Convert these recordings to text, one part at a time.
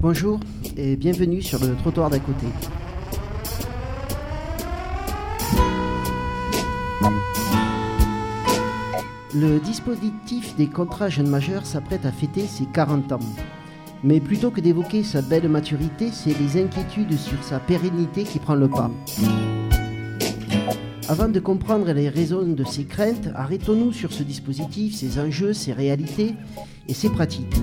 Bonjour et bienvenue sur le trottoir d'à côté. Le dispositif des contrats jeunes majeurs s'apprête à fêter ses 40 ans. Mais plutôt que d'évoquer sa belle maturité, c'est les inquiétudes sur sa pérennité qui prend le pas. Avant de comprendre les raisons de ces craintes, arrêtons-nous sur ce dispositif, ses enjeux, ses réalités et ses pratiques.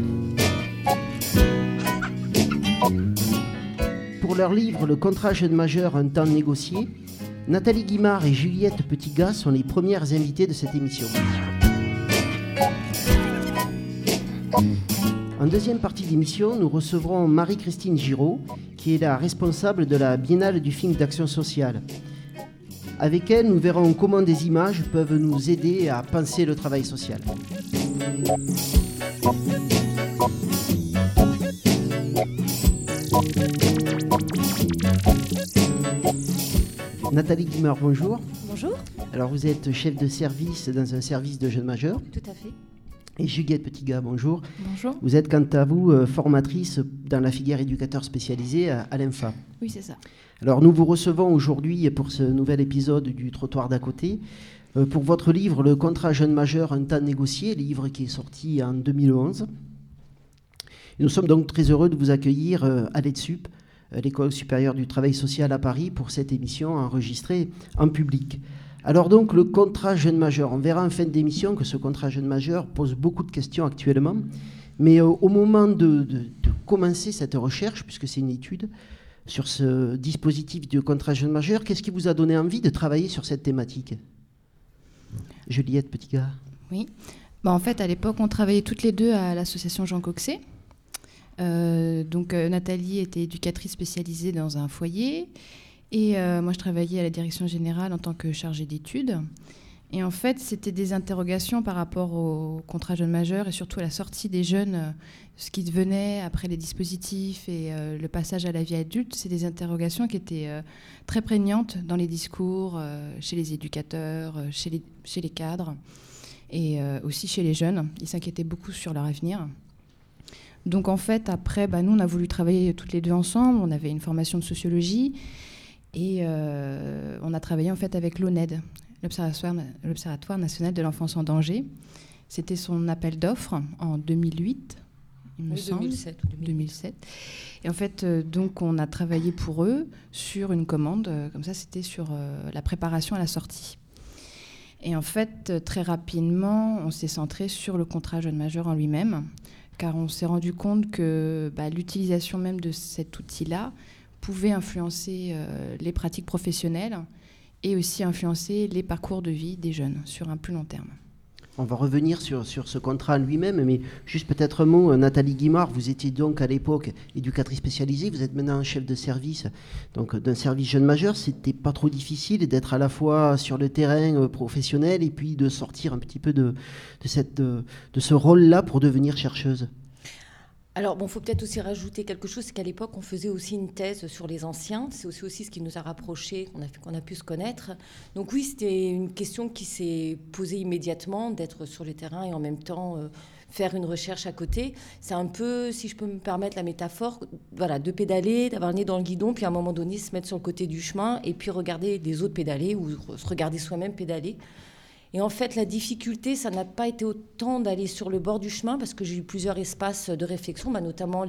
Leur livre Le contrat jeune majeur, un temps négocié, Nathalie Guimard et Juliette Petitgas sont les premières invitées de cette émission. En deuxième partie d'émission, nous recevrons Marie-Christine Giraud, qui est la responsable de la Biennale du film d'action sociale. Avec elle, nous verrons comment des images peuvent nous aider à penser le travail social. Nathalie Guimard, bonjour. Bonjour. Alors vous êtes chef de service dans un service de jeunes majeurs. Tout à fait. Et Juliette Petitgas, bonjour. Bonjour. Vous êtes quant à vous euh, formatrice dans la filière éducateur spécialisé à, à l'INFA. Oui, c'est ça. Alors nous vous recevons aujourd'hui pour ce nouvel épisode du Trottoir d'à côté euh, pour votre livre Le contrat jeune majeur, un temps négocié, livre qui est sorti en 2011. Et nous sommes donc très heureux de vous accueillir euh, à l'EDSUP, l'École supérieure du travail social à Paris, pour cette émission enregistrée en public. Alors donc le contrat jeune majeur, on verra en fin d'émission que ce contrat jeune majeur pose beaucoup de questions actuellement, mais euh, au moment de, commencer cette recherche, puisque c'est une étude sur ce dispositif de contrat jeune majeur, qu'est-ce qui vous a donné envie de travailler sur cette thématique? Juliette Petitgard. Oui. Bah, en fait, à l'époque, on travaillait toutes les deux à l'association Jean Coxet. Euh, donc, euh, Nathalie était éducatrice spécialisée dans un foyer. Et euh, moi, je travaillais à la direction générale en tant que chargée d'études. Et en fait, c'était des interrogations par rapport au contrat jeune majeur et surtout à la sortie des jeunes, ce qui devenait après les dispositifs et le passage à la vie adulte. C'est des interrogations qui étaient très prégnantes dans les discours, chez les éducateurs, chez les, cadres et aussi chez les jeunes. Ils s'inquiétaient beaucoup sur leur avenir. Donc en fait, après, bah, nous, on a voulu travailler toutes les deux ensemble. On avait une formation de sociologie et euh, on a travaillé en fait avec l'ONED, l'Observatoire national de l'enfance en danger. C'était son appel d'offres en 2008, il me Oui, semble. 2007 ou 2008. 2007. Et en fait, euh, donc, on a travaillé pour eux sur une commande, euh, comme ça, c'était sur euh, la préparation à la sortie. Et en fait, très rapidement, on s'est centré sur le contrat jeune majeur en lui-même, car on s'est rendu compte que bah, l'utilisation même de cet outil-là pouvait influencer euh, les pratiques professionnelles et aussi influencer les parcours de vie des jeunes sur un plus long terme. On va revenir sur, ce contrat lui-même, mais juste peut-être un mot. euh, Nathalie Guimard, vous étiez donc à l'époque éducatrice spécialisée, vous êtes maintenant chef de service donc d'un service jeune majeur. C'était pas trop difficile d'être à la fois sur le terrain euh, professionnel et puis de sortir un petit peu de ce rôle-là pour devenir chercheuse. Alors, bon, faut peut-être aussi rajouter quelque chose, c'est qu'à l'époque, on faisait aussi une thèse sur les anciens. C'est aussi, aussi ce qui nous a rapprochés, qu'on a, pu se connaître. Donc oui, c'était une question qui s'est posée immédiatement, d'être sur le terrain et en même temps euh, faire une recherche à côté. C'est un peu, si je peux me permettre la métaphore, voilà, de pédaler, d'avoir le nez dans le guidon, puis à un moment donné, se mettre sur le côté du chemin et puis regarder les autres pédaler ou se regarder soi-même pédaler. Et en fait, la difficulté, ça n'a pas été autant d'aller sur le bord du chemin, parce que j'ai eu plusieurs espaces de réflexion, bah, notamment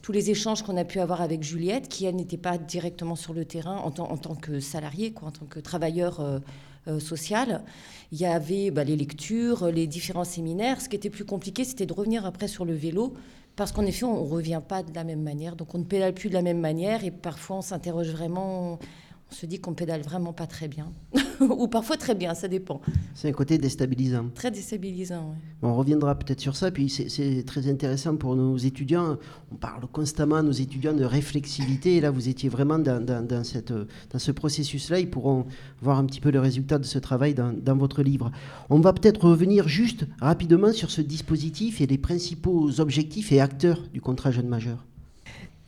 tous les échanges qu'on a pu avoir avec Juliette, qui, elle, n'était pas directement sur le terrain en, tant- que salarié, en tant que travailleur euh, euh, social. Il y avait bah, les lectures, les différents séminaires. Ce qui était plus compliqué, c'était de revenir après sur le vélo, parce qu'en effet, on ne revient pas de la même manière. Donc, on ne pédale plus de la même manière, et parfois, on s'interroge vraiment... On se dit qu'on pédale vraiment pas très bien. Ou parfois très bien, ça dépend. C'est un côté déstabilisant. Très déstabilisant, oui. On reviendra peut-être sur ça, puis c'est- très intéressant pour nos étudiants. On parle constamment à nos étudiants de réflexivité, et là vous étiez vraiment dans, dans- dans cette, dans ce processus-là. Ils pourront voir un petit peu le résultat de ce travail dans, dans votre livre. On va peut-être revenir juste rapidement sur ce dispositif et les principaux objectifs et acteurs du contrat jeune majeur.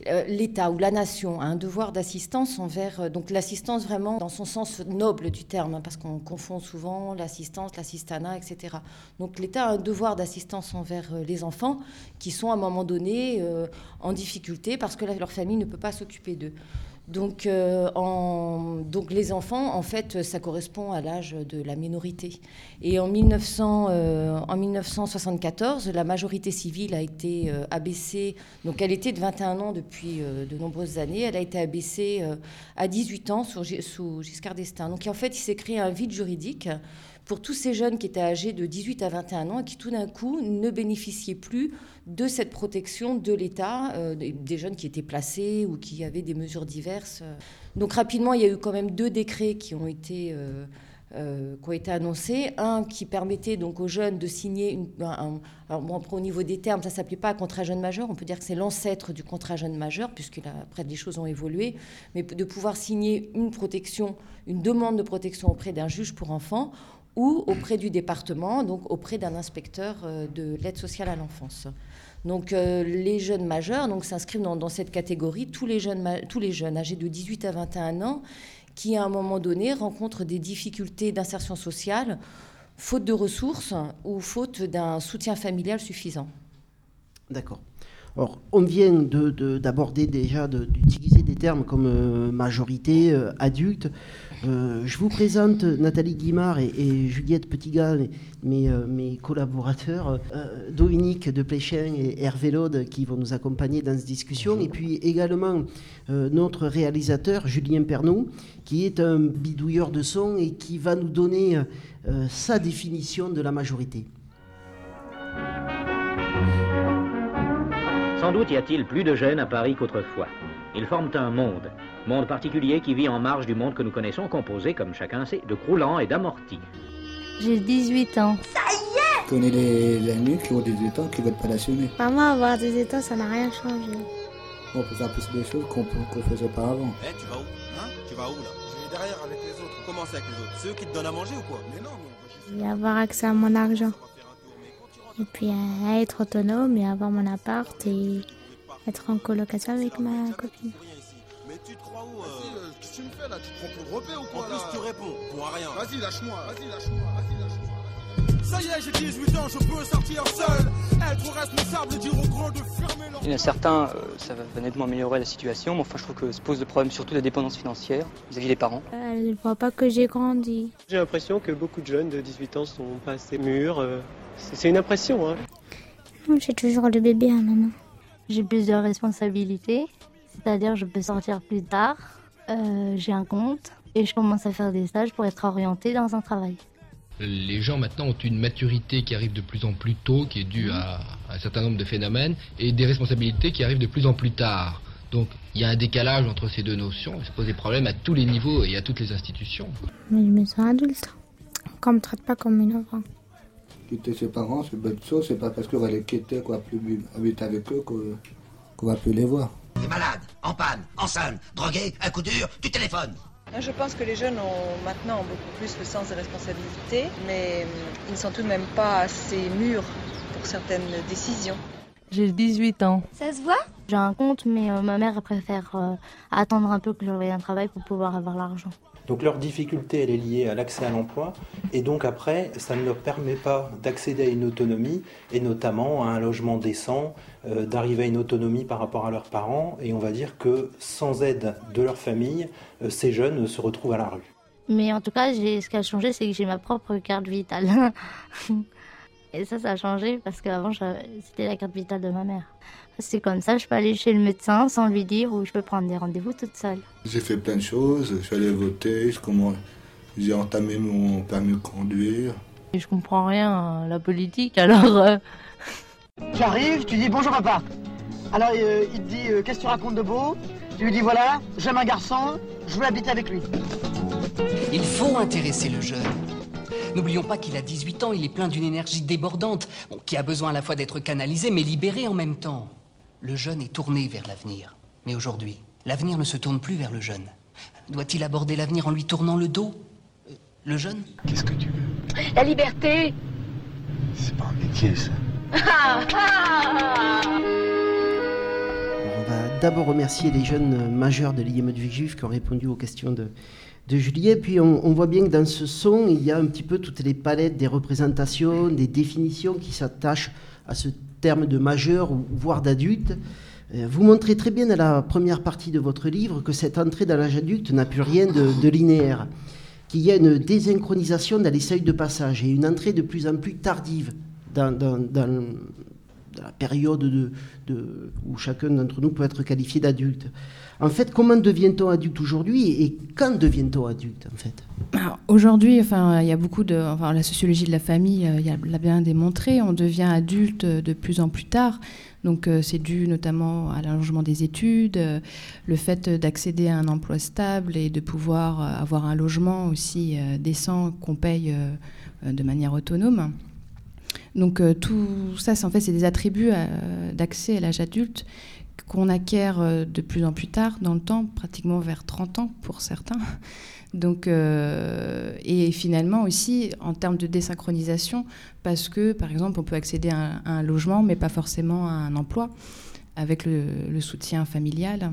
Euh, l'État ou la nation a un devoir d'assistance envers, euh, donc l'assistance vraiment dans son sens noble du terme, hein, parce qu'on confond souvent l'assistance, l'assistanat, etc. Donc l'État a un devoir d'assistance envers euh, les enfants qui sont à un moment donné en difficulté parce que leur famille ne peut pas s'occuper d'eux. Donc, euh, donc les enfants, en fait, ça correspond à l'âge de la minorité. Et en, 1900, euh, 1974, la majorité civile a été euh, abaissée. Donc elle était de 21 ans depuis de nombreuses années. Elle a été abaissée à 18 ans sous, sous Giscard d'Estaing. Donc en fait, il s'est créé un vide juridique pour tous ces jeunes qui étaient âgés de 18 à 21 ans et qui tout d'un coup ne bénéficiaient plus de cette protection de l'État, euh, des jeunes qui étaient placés ou qui avaient des mesures diverses. Donc rapidement, il y a eu quand même deux décrets qui ont été... Euh, euh, qui ont été annoncés. Un qui permettait donc aux jeunes de signer, une, un, alors au niveau des termes, ça ne s'appelait pas contrat jeune majeur, on peut dire que c'est l'ancêtre du contrat jeune majeur, puisque après les choses ont évolué, mais de pouvoir signer une protection, une demande de protection auprès d'un juge pour enfants ou auprès du département, donc auprès d'un inspecteur de l'aide sociale à l'enfance. Donc euh, les jeunes majeurs donc s'inscrivent dans, cette catégorie, tous les, jeunes, âgés de 18 à 21 ans qui à un moment donné rencontrent des difficultés d'insertion sociale, faute de ressources ou faute d'un soutien familial suffisant. D'accord. Alors, on vient d'aborder de, déjà, d'utiliser des termes comme euh, majorité, euh, adulte. Euh, je vous présente Nathalie Guimard et, Juliette Petitgal, mes, mes collaborateurs, Dominique de Pléchin et Hervé Laude qui vont nous accompagner dans cette discussion. Et puis également notre réalisateur, Julien Pernou, qui est un bidouilleur de son et qui va nous donner sa définition de la majorité. Sans doute y a-t-il plus de jeunes à Paris qu'autrefois. Ils forment un monde, monde particulier qui vit en marge du monde que nous connaissons, composé, comme chacun sait, de croulants et d'amortis. J'ai 18 ans. Ça y est Je connais des amis qui ont 18 ans qui veulent pas l'assumer? Maman, avoir 18 ans, ça n'a rien changé. On peut faire plus de choses qu'on qu faisait pas avant. Eh, tu vas où? Hein? Tu vas où là? Je vais derrière avec les autres. Comment c'est avec les autres? Ceux qui te donnent à manger ou quoi? Mais non, mais... Je vais avoir accès à mon argent. Et puis à être autonome et avoir mon appart et être en colocation avec ma copine. Que tu me fais là Tu te prends pour repé ou quoi En plus tu réponds pour rien. Vas-y lâche-moi, vas-y lâche-moi, vas-y lâche-moi. Ça y est, j'ai 18 ans, je peux sortir seul. Être responsable, dire aux grands de fermer leur... Il y en a certains, euh, ça va nettement améliorer la situation, mais enfin je trouve que se pose le problème surtout de la dépendance financière vis-à-vis des parents. Elle ne voit pas que j'ai grandi. J'ai l'impression que beaucoup de jeunes de 18 ans sont pas assez mûrs. Euh, c'est une impression. Hein. J'ai toujours le bébé à maman. J'ai plus de responsabilités, c'est-à-dire je peux sortir plus tard, euh, j'ai un compte et je commence à faire des stages pour être orientée dans un travail. Les gens maintenant ont une maturité qui arrive de plus en plus tôt, qui est due à, un certain nombre de phénomènes, et des responsabilités qui arrivent de plus en plus tard. Donc il y a un décalage entre ces deux notions, ça pose des problèmes à tous les niveaux et à toutes les institutions. Mais je me sens adulte, qu'on ne me traite pas comme une enfant quitter ses parents, c'est une bonne chose. C'est pas parce qu'on va les quitter, qu'on va plus habiter avec eux, qu'on va plus les voir. T'es malade, en panne, en sonne, drogué, un coup dur, tu téléphones. Je pense que les jeunes ont maintenant beaucoup plus le sens des responsabilités, mais hum, ils ne sont tout de même pas assez mûrs pour certaines décisions. J'ai 18 ans. Ça se voit? J'ai un compte, mais euh, ma mère préfère euh, attendre un peu que j'aurai un travail pour pouvoir avoir l'argent. Donc leur difficulté, elle est liée à l'accès à l'emploi, et donc après, ça ne leur permet pas d'accéder à une autonomie, et notamment à un logement décent, euh, d'arriver à une autonomie par rapport à leurs parents, et on va dire que sans aide de leur famille, euh, ces jeunes se retrouvent à la rue. Mais en tout cas, ce qui a changé, c'est que j'ai ma propre carte vitale. et ça, ça a changé parce qu'avant, c'était la carte vitale de ma mère. C'est comme ça, je peux aller chez le médecin sans lui dire ou je peux prendre des rendez-vous toute seule. J'ai fait plein de choses, je suis allé voter, j'ai entamé mon permis de conduire. Et je comprends rien à la politique, alors... Euh, tu arrives, tu dis bonjour papa. Alors euh, il te dit euh, qu'est-ce que tu racontes de beau? Tu lui dis voilà, j'aime un garçon, je veux habiter avec lui. Il faut intéresser le jeune. N'oublions pas qu'il a 18 ans, il est plein d'une énergie débordante, qui a besoin à la fois d'être canalisé mais libéré en même temps. Le jeune est tourné vers l'avenir. Mais aujourd'hui, l'avenir ne se tourne plus vers le jeune. Doit-il aborder l'avenir en lui tournant le dos? Euh, Le jeune? Qu'est-ce que tu veux? La liberté C'est pas un métier, ça. On va d'abord remercier les jeunes majeurs de l'IEM du Juif qui ont répondu aux questions de, de Julien. Puis on, on, voit bien que dans ce son, il y a un petit peu toutes les palettes des représentations, des définitions qui s'attachent à ce terme de majeur voire d'adulte. Euh, vous montrez très bien dans la première partie de votre livre que cette entrée dans l'âge adulte n'a plus rien de, de linéaire, qu'il y a une désynchronisation dans les seuils de passage et une entrée de plus en plus tardive dans, dans, dans la période de, de, où chacun d'entre nous peut être qualifié d'adulte. En fait, comment devient-on adulte aujourd'hui et quand devient-on adulte en fait? Aujourd'hui, enfin, il y a beaucoup de, enfin, la sociologie de la famille euh, l'a bien démontré. On devient adulte de plus en plus tard. Donc, euh, c'est dû notamment à l'allongement des études, euh, le fait d'accéder à un emploi stable et de pouvoir euh, avoir un logement aussi euh, décent qu'on paye euh, de manière autonome. Donc, tout ça, en fait, c'est des attributs d'accès à l'âge adulte qu'on acquiert euh, de plus en plus tard dans le temps, pratiquement vers 30 ans pour certains. Donc, euh, et finalement aussi en termes de désynchronisation, parce que par exemple on peut accéder à un, logement, mais pas forcément à un emploi, avec le, soutien familial.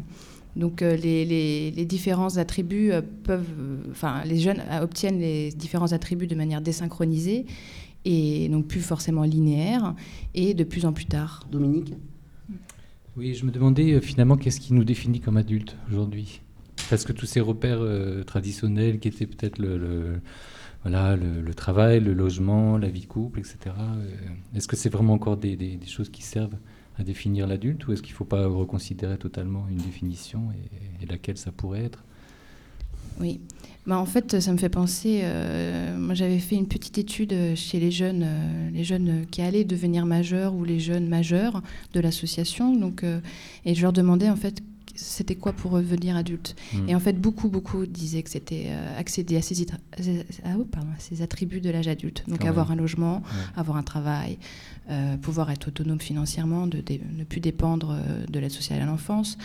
Donc euh, les, les, différents attributs euh, peuvent, enfin les jeunes obtiennent les différents attributs de manière désynchronisée et donc plus forcément linéaire et de plus en plus tard. Dominique? Oui, je me demandais euh, finalement qu'est-ce qui nous définit comme adultes aujourd'hui? Parce que tous ces repères euh, traditionnels qui étaient peut-être le, le, voilà, le, le, travail, le logement, la vie de couple, etc., euh, est-ce que c'est vraiment encore des, des, des, choses qui servent à définir l'adulte ou est-ce qu'il ne faut pas reconsidérer totalement une définition et, et laquelle ça pourrait être? Oui. Bah, en fait, ça me fait penser. Euh, moi, j'avais fait une petite étude chez les jeunes, euh, les jeunes qui allaient devenir majeurs ou les jeunes majeurs de l'association. Donc, euh, et je leur demandais en fait c'était quoi pour revenir adulte. Mmh. Et en fait, beaucoup, beaucoup disaient que c'était euh, accéder à ces, ah, oh, pardon, à ces, attributs de l'âge adulte. Donc, Quand avoir même. un logement, ouais. avoir un travail, euh, pouvoir être autonome financièrement, de ne plus dépendre de l'aide sociale à l'enfance.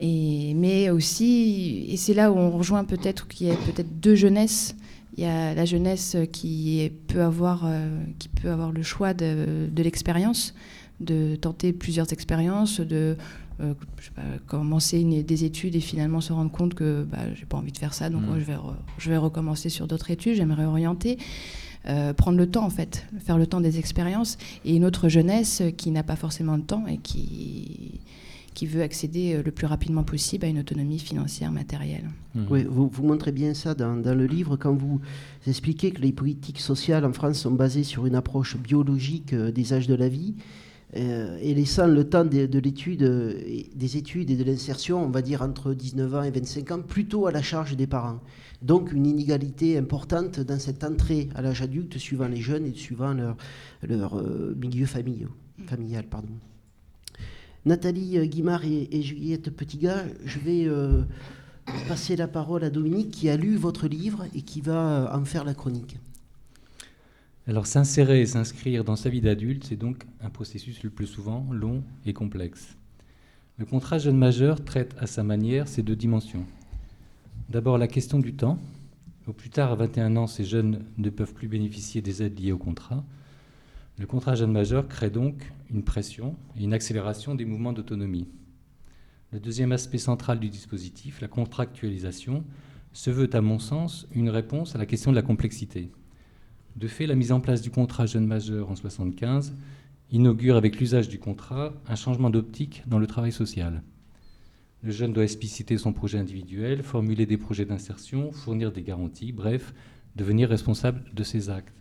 Et, mais aussi, et c'est là où on rejoint peut-être qu'il y a peut-être deux jeunesses. Il y a la jeunesse qui peut avoir, euh, qui peut avoir le choix de, de l'expérience, de tenter plusieurs expériences, de euh, pas, commencer une, des études et finalement se rendre compte que bah, j'ai pas envie de faire ça, donc mmh. je, vais je vais recommencer sur d'autres études, j'aimerais orienter. Euh, prendre le temps en fait, faire le temps des expériences, et une autre jeunesse qui n'a pas forcément le temps et qui, qui veut accéder euh, le plus rapidement possible à une autonomie financière, matérielle. Mmh. Oui, vous, vous, montrez bien ça dans, dans, le livre quand vous expliquez que les politiques sociales en France sont basées sur une approche biologique euh, des âges de la vie. Euh, et laissant le temps de, de l'étude, des études et de l'insertion, on va dire entre 19 ans et 25 ans, plutôt à la charge des parents. Donc une inégalité importante dans cette entrée à l'âge adulte suivant les jeunes et suivant leur, leur milieu familial. familial pardon. Nathalie Guimard et, et, Juliette Petitgas, je vais euh, passer la parole à Dominique qui a lu votre livre et qui va en faire la chronique. Alors s'insérer et s'inscrire dans sa vie d'adulte, c'est donc un processus le plus souvent long et complexe. Le contrat jeune majeur traite à sa manière ces deux dimensions. D'abord la question du temps. Au plus tard, à 21 ans, ces jeunes ne peuvent plus bénéficier des aides liées au contrat. Le contrat jeune majeur crée donc une pression et une accélération des mouvements d'autonomie. Le deuxième aspect central du dispositif, la contractualisation, se veut, à mon sens, une réponse à la question de la complexité. De fait, la mise en place du contrat jeune majeur en 1975 inaugure avec l'usage du contrat un changement d'optique dans le travail social. Le jeune doit expliciter son projet individuel, formuler des projets d'insertion, fournir des garanties, bref, devenir responsable de ses actes.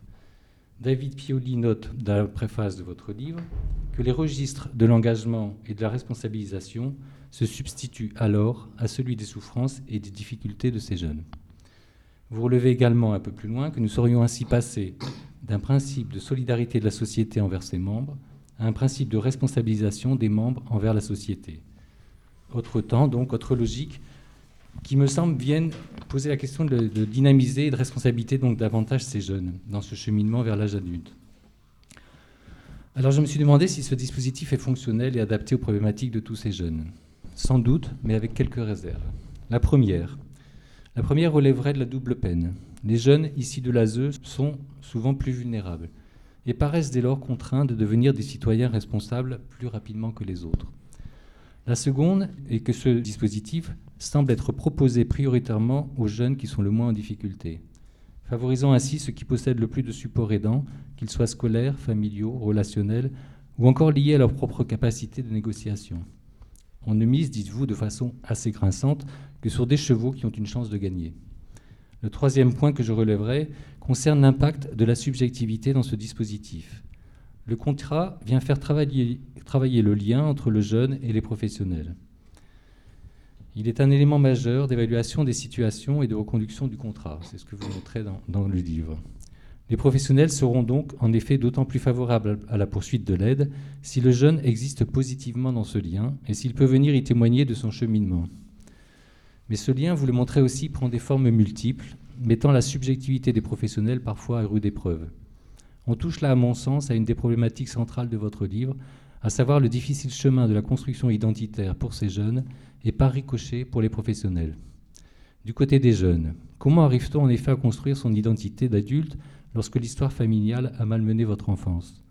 David Pioli note dans la préface de votre livre que les registres de l'engagement et de la responsabilisation se substituent alors à celui des souffrances et des difficultés de ces jeunes. Vous relevez également un peu plus loin que nous serions ainsi passés d'un principe de solidarité de la société envers ses membres à un principe de responsabilisation des membres envers la société. Autre temps, donc, autre logique, qui me semble viennent poser la question de, dynamiser et de responsabilité donc davantage ces jeunes dans ce cheminement vers l'âge adulte. Alors je me suis demandé si ce dispositif est fonctionnel et adapté aux problématiques de tous ces jeunes. Sans doute, mais avec quelques réserves. La première, la première relèverait de la double peine. Les jeunes issus de l'ASE sont souvent plus vulnérables et paraissent dès lors contraints de devenir des citoyens responsables plus rapidement que les autres. La seconde est que ce dispositif semble être proposé prioritairement aux jeunes qui sont le moins en difficulté, favorisant ainsi ceux qui possèdent le plus de supports aidants, qu'ils soient scolaires, familiaux, relationnels ou encore liés à leur propre capacité de négociation. On ne mise, dites-vous, de façon assez grinçante, que sur des chevaux qui ont une chance de gagner. Le troisième point que je relèverai concerne l'impact de la subjectivité dans ce dispositif. Le contrat vient faire travailler, travailler, le lien entre le jeune et les professionnels. Il est un élément majeur d'évaluation des situations et de reconduction du contrat. C'est ce que vous montrez dans, le livre. Les professionnels seront donc en effet d'autant plus favorables à la poursuite de l'aide si le jeune existe positivement dans ce lien et s'il peut venir y témoigner de son cheminement. Mais ce lien, vous le montrez aussi, prend des formes multiples, mettant la subjectivité des professionnels parfois à rude épreuve. On touche là, à mon sens, à une des problématiques centrales de votre livre, à savoir le difficile chemin de la construction identitaire pour ces jeunes et par ricochet pour les professionnels. Du côté des jeunes, comment arrive-t-on en effet à construire son identité d'adulte lorsque l'histoire familiale a malmené votre enfance?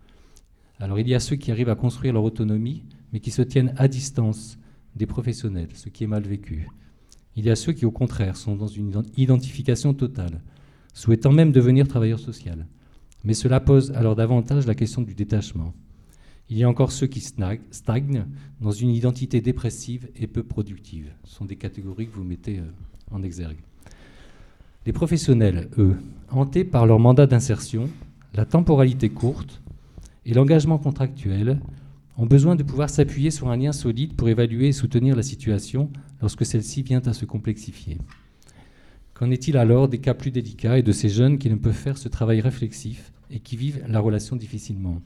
Alors il y a ceux qui arrivent à construire leur autonomie, mais qui se tiennent à distance des professionnels, ce qui est mal vécu. Il y a ceux qui, au contraire, sont dans une identification totale, souhaitant même devenir travailleurs sociaux. Mais cela pose alors davantage la question du détachement. Il y a encore ceux qui stagnent dans une identité dépressive et peu productive. Ce sont des catégories que vous mettez euh, en exergue. Les professionnels, eux, hantés par leur mandat d'insertion, la temporalité courte et l'engagement contractuel, ont besoin de pouvoir s'appuyer sur un lien solide pour évaluer et soutenir la situation lorsque celle-ci vient à se complexifier. Qu'en est-il alors des cas plus délicats et de ces jeunes qui ne peuvent faire ce travail réflexif et qui vivent la relation difficilement?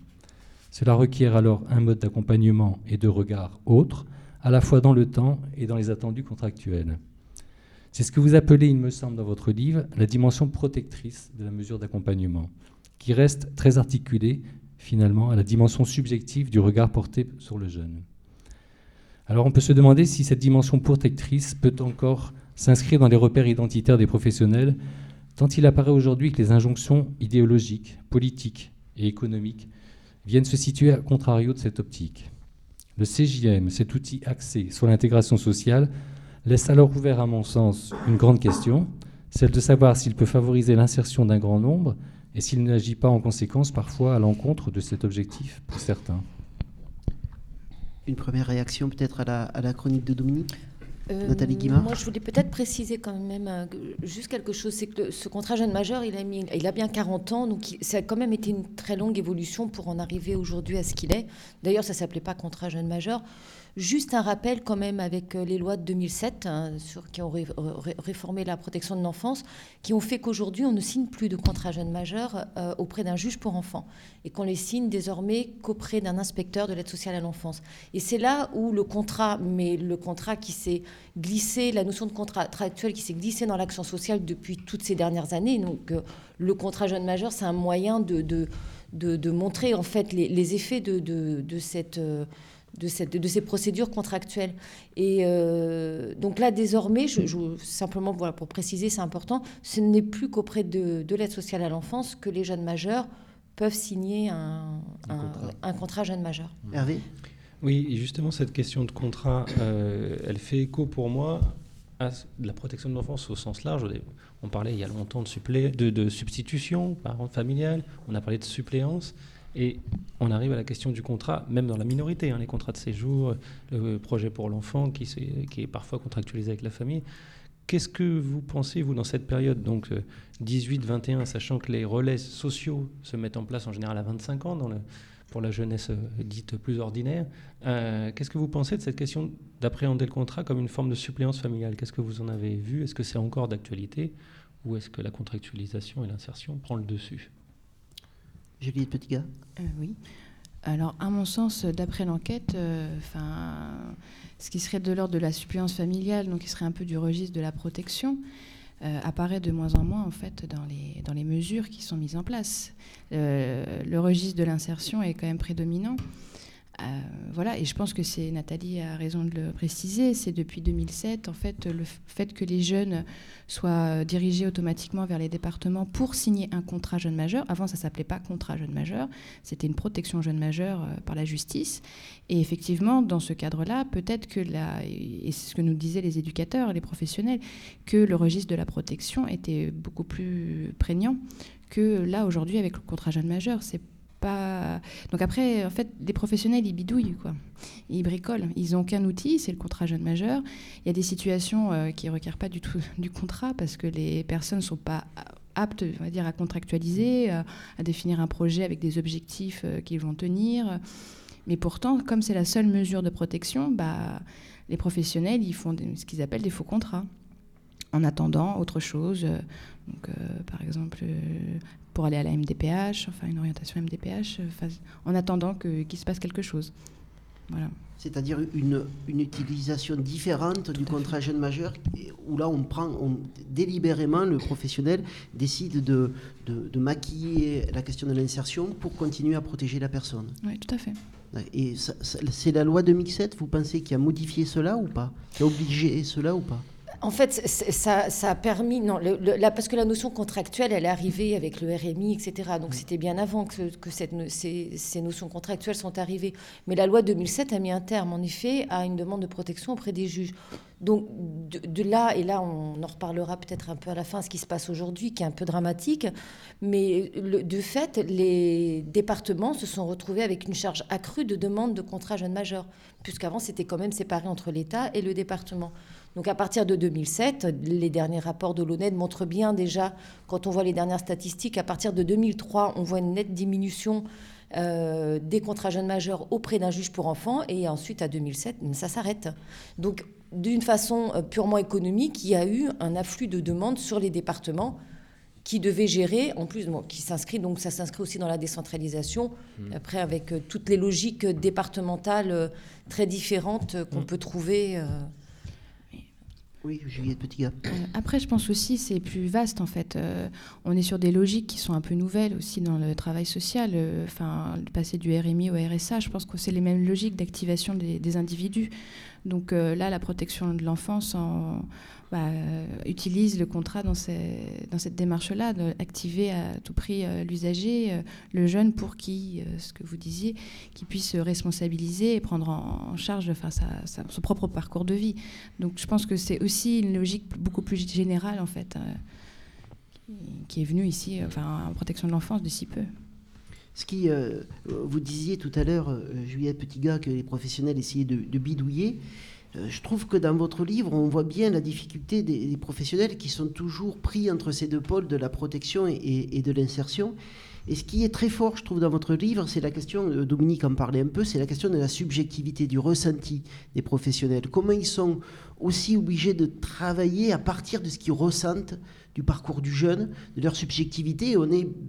Cela requiert alors un mode d'accompagnement et de regard autre, à la fois dans le temps et dans les attendus contractuels. C'est ce que vous appelez, il me semble, dans votre livre, la dimension protectrice de la mesure d'accompagnement, qui reste très articulée finalement à la dimension subjective du regard porté sur le jeune. Alors on peut se demander si cette dimension protectrice peut encore s'inscrire dans les repères identitaires des professionnels, tant il apparaît aujourd'hui que les injonctions idéologiques, politiques et économiques viennent se situer à contrario de cette optique. Le CJM, cet outil axé sur l'intégration sociale, laisse alors ouvert à mon sens une grande question, celle de savoir s'il peut favoriser l'insertion d'un grand nombre et s'il n'agit pas en conséquence parfois à l'encontre de cet objectif pour certains. Une première réaction peut-être à la, chronique de Dominique? Euh, Nathalie Guimard Moi, je voulais peut-être préciser quand même euh, juste quelque chose. C'est que ce contrat jeune majeur, il a, mis, il a bien 40 ans, donc ça a quand même été une très longue évolution pour en arriver aujourd'hui à ce qu'il est. D'ailleurs, ça ne s'appelait pas contrat jeune majeur. Juste un rappel quand même avec euh, les lois de 2007 hein, sur, qui ont réformé la protection de l'enfance, qui ont fait qu'aujourd'hui on ne signe plus de contrat jeune majeur euh, auprès d'un juge pour enfants et qu'on les signe désormais qu'auprès d'un inspecteur de l'aide sociale à l'enfance. Et c'est là où le contrat, mais le contrat qui s'est glissé, la notion de contrat actuel qui s'est glissé dans l'action sociale depuis toutes ces dernières années. Donc euh, le contrat jeune majeur, c'est un moyen de, de, de, montrer en fait les, les effets de, de cette de, cette, de, ces procédures contractuelles. Et euh, donc là, désormais, je, simplement voilà, pour préciser, c'est important, ce n'est plus qu'auprès de, l'aide sociale à l'enfance que les jeunes majeurs peuvent signer un, un, contrat. jeune majeur. Mmh. Hervé? Oui, et justement, cette question de contrat, euh, elle fait écho pour moi à la protection de l'enfance au sens large. On parlait il y a longtemps de, supplé, de, de substitution, parent familiale, on a parlé de suppléance. Et on arrive à la question du contrat, même dans la minorité, hein, les contrats de séjour, le projet pour l'enfant qui, est parfois contractualisé avec la famille. Qu'est-ce que vous pensez, vous, dans cette période, donc 18-21, euh, sachant que les relais sociaux se mettent en place en général à 25 ans pour la jeunesse euh, dite plus ordinaire, euh, qu'est-ce que vous pensez de cette question d'appréhender le contrat comme une forme de suppléance familiale? Qu'est-ce que vous en avez vu? Est-ce que c'est encore d'actualité? Ou est-ce que la contractualisation et l'insertion prend le dessus? Juliette Petitgars euh, Oui. Alors, à mon sens, d'après l'enquête, euh, ce qui serait de l'ordre de la suppléance familiale, donc qui serait un peu du registre de la protection, euh, apparaît de moins en moins en fait dans les, dans les mesures qui sont mises en place. le registre de l'insertion est quand même prédominant. Voilà, et je pense que c'est Nathalie a raison de le préciser. C'est depuis 2007, en fait, le fait que les jeunes soient dirigés automatiquement vers les départements pour signer un contrat jeune majeur. Avant, ça s'appelait pas contrat jeune majeur, c'était une protection jeune majeur euh, par la justice. Et effectivement, dans ce cadre-là, peut-être que la, et c'est ce que nous disaient les éducateurs, les professionnels, que le registre de la protection était beaucoup plus prégnant que là aujourd'hui avec le contrat jeune majeur. Donc après, en fait, les professionnels, ils bidouillent, quoi. Ils bricolent. Ils n'ont qu'un outil, c'est le contrat jeune majeur. Il y a des situations euh, qui ne requièrent pas du tout du contrat parce que les personnes ne sont pas aptes, on va dire, à contractualiser, euh, à définir un projet avec des objectifs euh, qu'ils vont tenir. Mais pourtant, comme c'est la seule mesure de protection, bah, les professionnels, ils font ce qu'ils appellent des faux contrats en attendant autre chose. Donc, par exemple, pour aller à la MDPH, enfin une orientation MDPH, euh, en attendant qu'il se passe quelque chose. Voilà. C'est-à-dire une, une, utilisation différente du contrat jeune majeur, où là on prend délibérément, le professionnel décide de, de, maquiller la question de l'insertion pour continuer à protéger la personne. Oui, tout à fait. Et c'est la loi 2007, vous pensez, qui a modifié cela ou pas? Qui a obligé cela ou pas? En fait, ça, a permis, non, parce que la notion contractuelle, elle est arrivée avec le RMI, etc. Donc c'était bien avant que, ces, notions contractuelles sont arrivées. Mais la loi 2007 a mis un terme, en effet, à une demande de protection auprès des juges. Donc de, là, et là on en reparlera peut-être un peu à la fin, ce qui se passe aujourd'hui, qui est un peu dramatique, mais de fait, les départements se sont retrouvés avec une charge accrue de demande de contrat jeune majeur, puisqu'avant c'était quand même séparé entre l'État et le département. Donc à partir de 2007, les derniers rapports de l'ONED montrent bien déjà, quand on voit les dernières statistiques, à partir de 2003, on voit une nette diminution euh, des contrats jeunes majeurs auprès d'un juge pour enfants, et ensuite à 2007, ça s'arrête. Donc d'une façon euh, purement économique, il y a eu un afflux de demandes sur les départements qui devaient gérer, en plus, qui s'inscrit, donc ça s'inscrit aussi dans la décentralisation, mmh. après avec euh, toutes les logiques départementales très différentes qu'on mmh. peut trouver. Oui, Juliette Petit euh, après, je pense aussi c'est plus vaste en fait. Euh, on est sur des logiques qui sont un peu nouvelles aussi dans le travail social. Euh, enfin, passer du RMI au RSA, je pense que c'est les mêmes logiques d'activation des, individus. Donc là, la protection de l'enfance en, bah, utilise le contrat dans, cette démarche-là, d'activer à tout prix euh, l'usager, euh, le jeune, pour qui, euh, ce que vous disiez, qui puisse se responsabiliser et prendre en, charge enfin, son propre parcours de vie. Donc je pense que c'est aussi une logique beaucoup plus générale, en fait, qui est venue ici, enfin, en protection de l'enfance, de si peu. Ce qui, vous disiez tout à l'heure, Juliette Petitgars, que les professionnels essayaient de bidouiller. Euh, je trouve que dans votre livre, on voit bien la difficulté des, professionnels qui sont toujours pris entre ces deux pôles de la protection et, de l'insertion. Et ce qui est très fort, je trouve, dans votre livre, c'est la question, euh, Dominique en parlait un peu, c'est la question de la subjectivité, du ressenti des professionnels. Comment ils sont aussi obligés de travailler à partir de ce qu'ils ressentent du parcours du jeune, de leur subjectivité.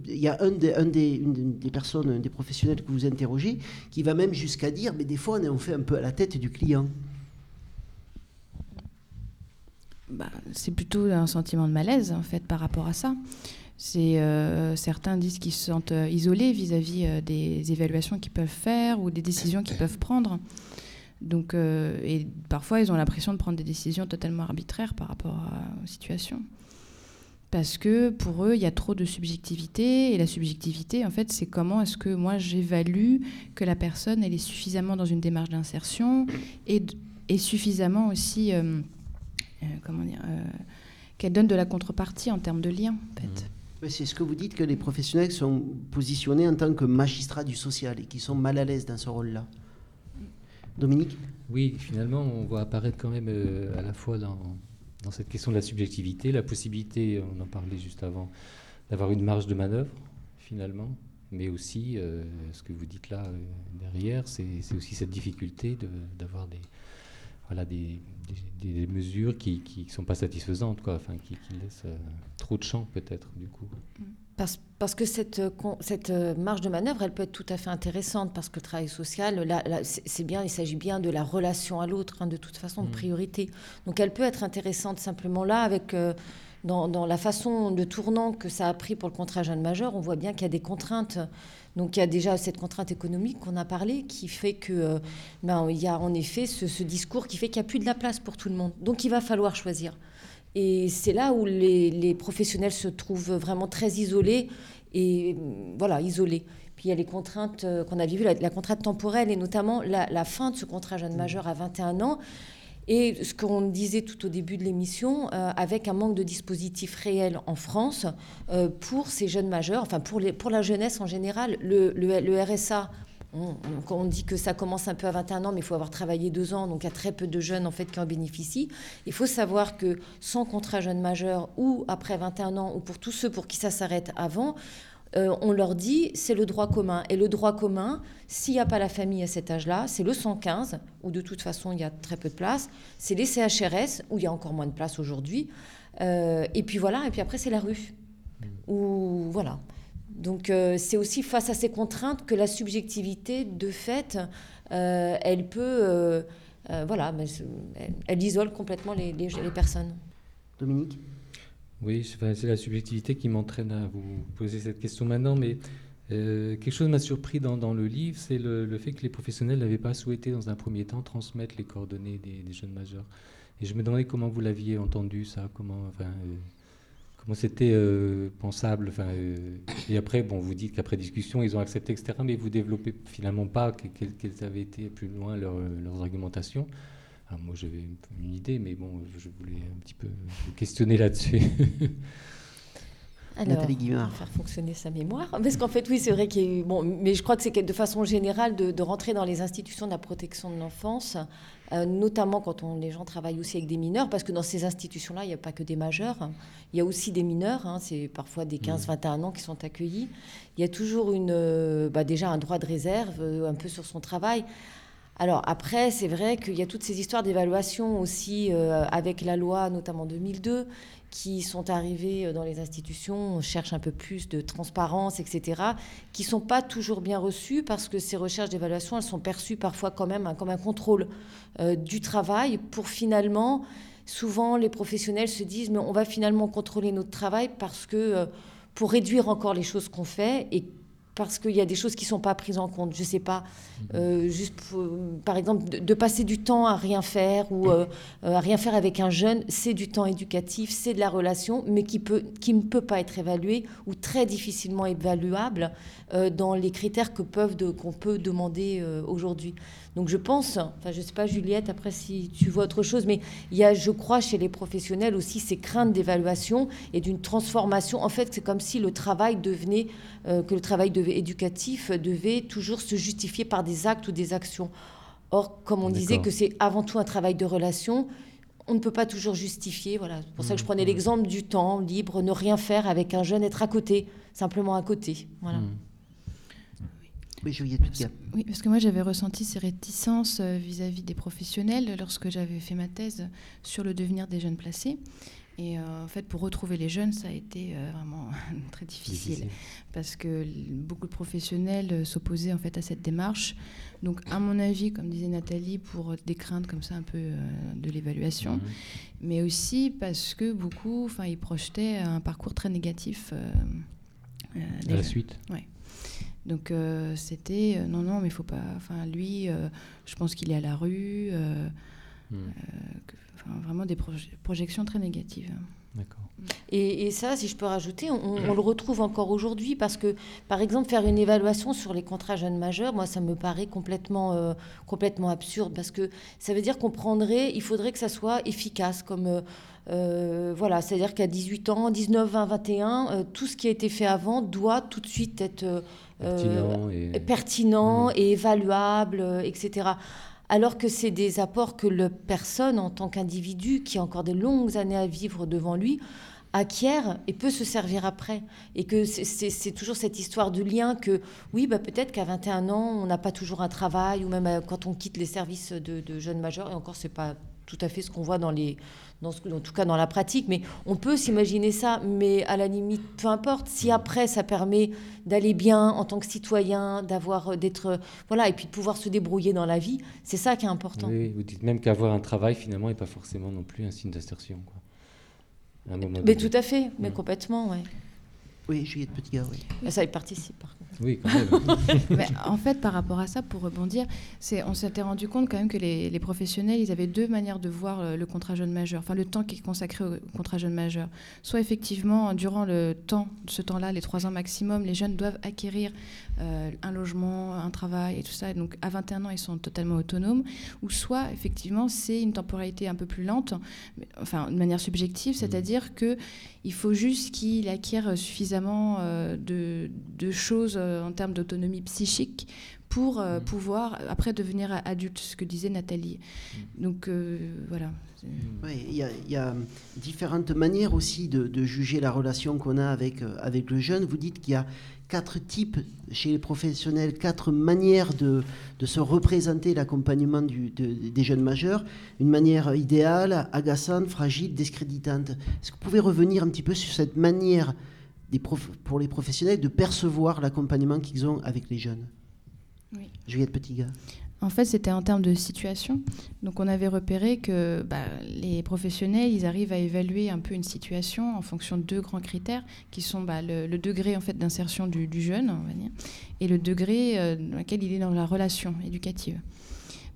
Il y a un des, un des, une des personnes, un des professionnels que vous interrogez, qui va même jusqu'à dire, mais des fois, on fait un peu à la tête du client. bah, c'est plutôt un sentiment de malaise en fait par rapport à ça. Euh, certains disent qu'ils se sentent euh, isolés vis-à-vis euh, des évaluations qu'ils peuvent faire ou des décisions qu'ils peuvent prendre. Donc, et parfois, ils ont l'impression de prendre des décisions totalement arbitraires par rapport aux situations. Parce que pour eux, il y a trop de subjectivité. Et la subjectivité, en fait, c'est comment est-ce que moi, j'évalue que la personne, elle est suffisamment dans une démarche d'insertion et, suffisamment aussi euh, comment dire, euh, qu'elle donne de la contrepartie en termes de lien, en fait. Mmh. C'est ce que vous dites que les professionnels sont positionnés en tant que magistrats du social et qui sont mal à l'aise dans ce rôle-là. Dominique? Oui, finalement, on voit apparaître quand même euh, à la fois dans, cette question de la subjectivité, la possibilité, on en parlait juste avant, d'avoir une marge de manœuvre, finalement, mais aussi, ce que vous dites là derrière, c'est aussi cette difficulté d'avoir des, voilà, des, des, mesures qui ne sont pas satisfaisantes, quoi, enfin, qui, laissent euh, trop de champ peut-être du coup. Parce, parce que cette, euh, cette euh, marge de manœuvre, elle peut être tout à fait intéressante parce que le travail social, là, c'est bien, il s'agit bien de la relation à l'autre, hein, de toute façon, de mmh. priorité. Donc elle peut être intéressante simplement là avec dans, la façon de tournant que ça a pris pour le contrat jeune majeur, on voit bien qu'il y a des contraintes. Donc il y a déjà cette contrainte économique qu'on a parlé, qui fait que euh, ben, il y a en effet ce, discours qui fait qu'il n'y a plus de la place pour tout le monde. Donc il va falloir choisir. Et c'est là où les, professionnels se trouvent vraiment très isolés et voilà isolés. Puis il y a les contraintes euh, qu'on a vues, la, contrainte temporelle et notamment la, la, fin de ce contrat jeune majeur à 21 ans et ce qu'on disait tout au début de l'émission, euh, avec un manque de dispositifs réels en France euh, pour ces jeunes majeurs, enfin pour, les, pour la jeunesse en général. Le, le, RSA, on, on, dit que ça commence un peu à 21 ans, mais il faut avoir travaillé deux ans, donc il y a très peu de jeunes en fait qui en bénéficient. Il faut savoir que sans contrat jeune majeur ou après 21 ans, ou pour tous ceux pour qui ça s'arrête avant, euh, on leur dit c'est le droit commun. Et le droit commun, s'il n'y a pas la famille à cet âge-là, c'est le 115, où de toute façon il y a très peu de place. C'est les CHRS, où il y a encore moins de place aujourd'hui. Euh, et puis voilà, et puis après c'est la rue. Où, voilà. Donc euh, c'est aussi face à ces contraintes que la subjectivité, de fait, elle peut... voilà, elle, isole complètement les personnes. Dominique? Oui, c'est la subjectivité qui m'entraîne à vous poser cette question maintenant, mais euh, quelque chose m'a surpris dans, le livre, c'est le, fait que les professionnels n'avaient pas souhaité dans un premier temps transmettre les coordonnées des, jeunes majeurs. Et je me demandais comment vous l'aviez entendu ça, comment, enfin, euh, comment c'était euh, pensable. Enfin, et après, bon, vous dites qu'après discussion, ils ont accepté, etc. Mais vous développez finalement pas quelles avaient été plus loin leurs argumentations. Moi, j'avais une, idée, mais bon, je voulais un petit peu questionner là-dessus. Alors, faire fonctionner sa mémoire. Parce qu'en fait, oui, c'est vrai qu'il y a eu. Bon, mais je crois que c'est de façon générale de, rentrer dans les institutions de la protection de l'enfance, euh, notamment quand on, les gens travaillent aussi avec des mineurs, parce que dans ces institutions-là, il n'y a pas que des majeurs, il y a aussi des mineurs, hein, c'est parfois des 15-21 ans qui sont accueillis. Il y a toujours une, euh, bah, déjà un droit de réserve, euh, un peu sur son travail. Alors après, c'est vrai qu'il y a toutes ces histoires d'évaluation aussi euh, avec la loi, notamment 2002, qui sont arrivées euh, dans les institutions, on cherche un peu plus de transparence, etc., qui sont pas toujours bien reçues parce que ces recherches d'évaluation, elles sont perçues parfois quand même comme un contrôle euh, du travail pour finalement, souvent les professionnels se disent, mais on va finalement contrôler notre travail parce que pour réduire encore les choses qu'on fait et parce qu'il y a des choses qui ne sont pas prises en compte. Je ne sais pas, mhm. euh, juste par exemple, de, passer du temps à rien faire ou euh, à rien faire avec un jeune, c'est du temps éducatif, c'est de la relation, mais qui, peut, qui ne peut pas être évalué ou très difficilement évaluable euh, dans les critères que peuvent qu'on peut demander aujourd'hui. Donc je pense, enfin je ne sais pas Juliette, après si tu vois autre chose, mais il y a, je crois, chez les professionnels aussi ces craintes d'évaluation et d'une transformation. En fait, c'est comme si le travail devenait, euh, que le travail devait, éducatif devait toujours se justifier par des actes ou des actions. Or, comme on disait que c'est avant tout un travail de relation, on ne peut pas toujours justifier. Voilà, c'est pour ça que je mmh, prenais mmh. l'exemple du temps libre, ne rien faire avec un jeune, être à côté, simplement à côté. Voilà. Mmh. Oui, Oui, parce que moi j'avais ressenti ces réticences euh, vis-à-vis des professionnels lorsque j'avais fait ma thèse sur le devenir des jeunes placés. Et euh, en fait, pour retrouver les jeunes, ça a été euh, vraiment très difficile, parce que beaucoup de professionnels s'opposaient en fait à cette démarche. Donc, à mon avis, comme disait Nathalie, pour des craintes comme ça un peu de l'évaluation, mhm. mais aussi parce que beaucoup, enfin, ils projetaient un parcours très négatif. à la suite. Ouais. Donc euh, c'était euh, non, non, mais il faut pas. Enfin, lui, euh, je pense qu'il est à la rue. Hmm. vraiment des projections très négatives. D'accord. Et, ça, si je peux rajouter, on, le retrouve encore aujourd'hui parce que, par exemple, faire une évaluation sur les contrats jeunes majeurs, moi, ça me paraît complètement, complètement absurde parce que ça veut dire qu'on prendrait, il faudrait que ça soit efficace comme. voilà, c'est-à-dire qu'à 18 ans, 19, 20, 21, tout ce qui a été fait avant doit tout de suite être pertinent, et... Mmh. et évaluable, euh, etc. Alors que c'est des apports que la personne, en tant qu'individu, qui a encore des longues années à vivre devant lui, acquiert et peut se servir après. Et que c'est toujours cette histoire de lien que, oui, bah, peut-être qu'à 21 ans, on n'a pas toujours un travail, ou même euh, quand on quitte les services de, de jeunes majeurs, et encore, c'est pas tout à fait ce qu'on voit dans les, dans en tout cas dans la pratique, mais on peut s'imaginer ça, mais à la limite, peu importe. Si après ça permet d'aller bien en tant que citoyen, d'avoir, euh, d'être, euh, voilà, et puis de pouvoir se débrouiller dans la vie, c'est ça qui est important. Oui, vous dites même qu'avoir un travail finalement n'est pas forcément non plus un signe moment Mais donné. tout à fait, mais Mm. complètement, ouais. Oui, Juliette Petit-Gars, oui. Ah, Ça y participe, par contre. Oui, quand même. Mais en fait, par rapport à ça, pour rebondir, c'est, on s'était rendu compte quand même que les, les professionnels, ils avaient deux manières de voir le, contrat jeune majeur, enfin le temps qui est consacré au contrat jeune majeur. Soit effectivement, durant le temps, ce temps-là, les trois ans maximum, les jeunes doivent acquérir euh, un logement, un travail et tout ça. Donc à 21 ans, ils sont totalement autonomes. Ou soit effectivement, c'est une temporalité un peu plus lente, mais- enfin de manière subjective, c'est-à-dire que il faut juste qu'il acquiert suffisamment euh, de, de choses en termes d'autonomie psychique pour euh, pouvoir après devenir adulte, ce que disait Nathalie. Donc euh, voilà. Oui, il y, a- il y a différentes manières aussi de, de juger la relation qu'on a avec, euh, avec le jeune. Vous dites qu'il y a quatre types chez les professionnels, quatre manières de, de se représenter l'accompagnement du- de- des jeunes majeurs. Une manière idéale, agaçante, fragile, discréditante. Est-ce que vous pouvez revenir un petit peu sur cette manière des prof- pour les professionnels de percevoir l'accompagnement qu'ils ont avec les jeunes Oui. Juliette Petit-Gars. En fait, c'était en termes de situation. Donc, on avait repéré que bah, les professionnels, ils arrivent à évaluer un peu une situation en fonction de deux grands critères, qui sont bah, le, le degré en fait d'insertion du, du jeune, on va dire, et le degré euh, dans lequel il est dans la relation éducative.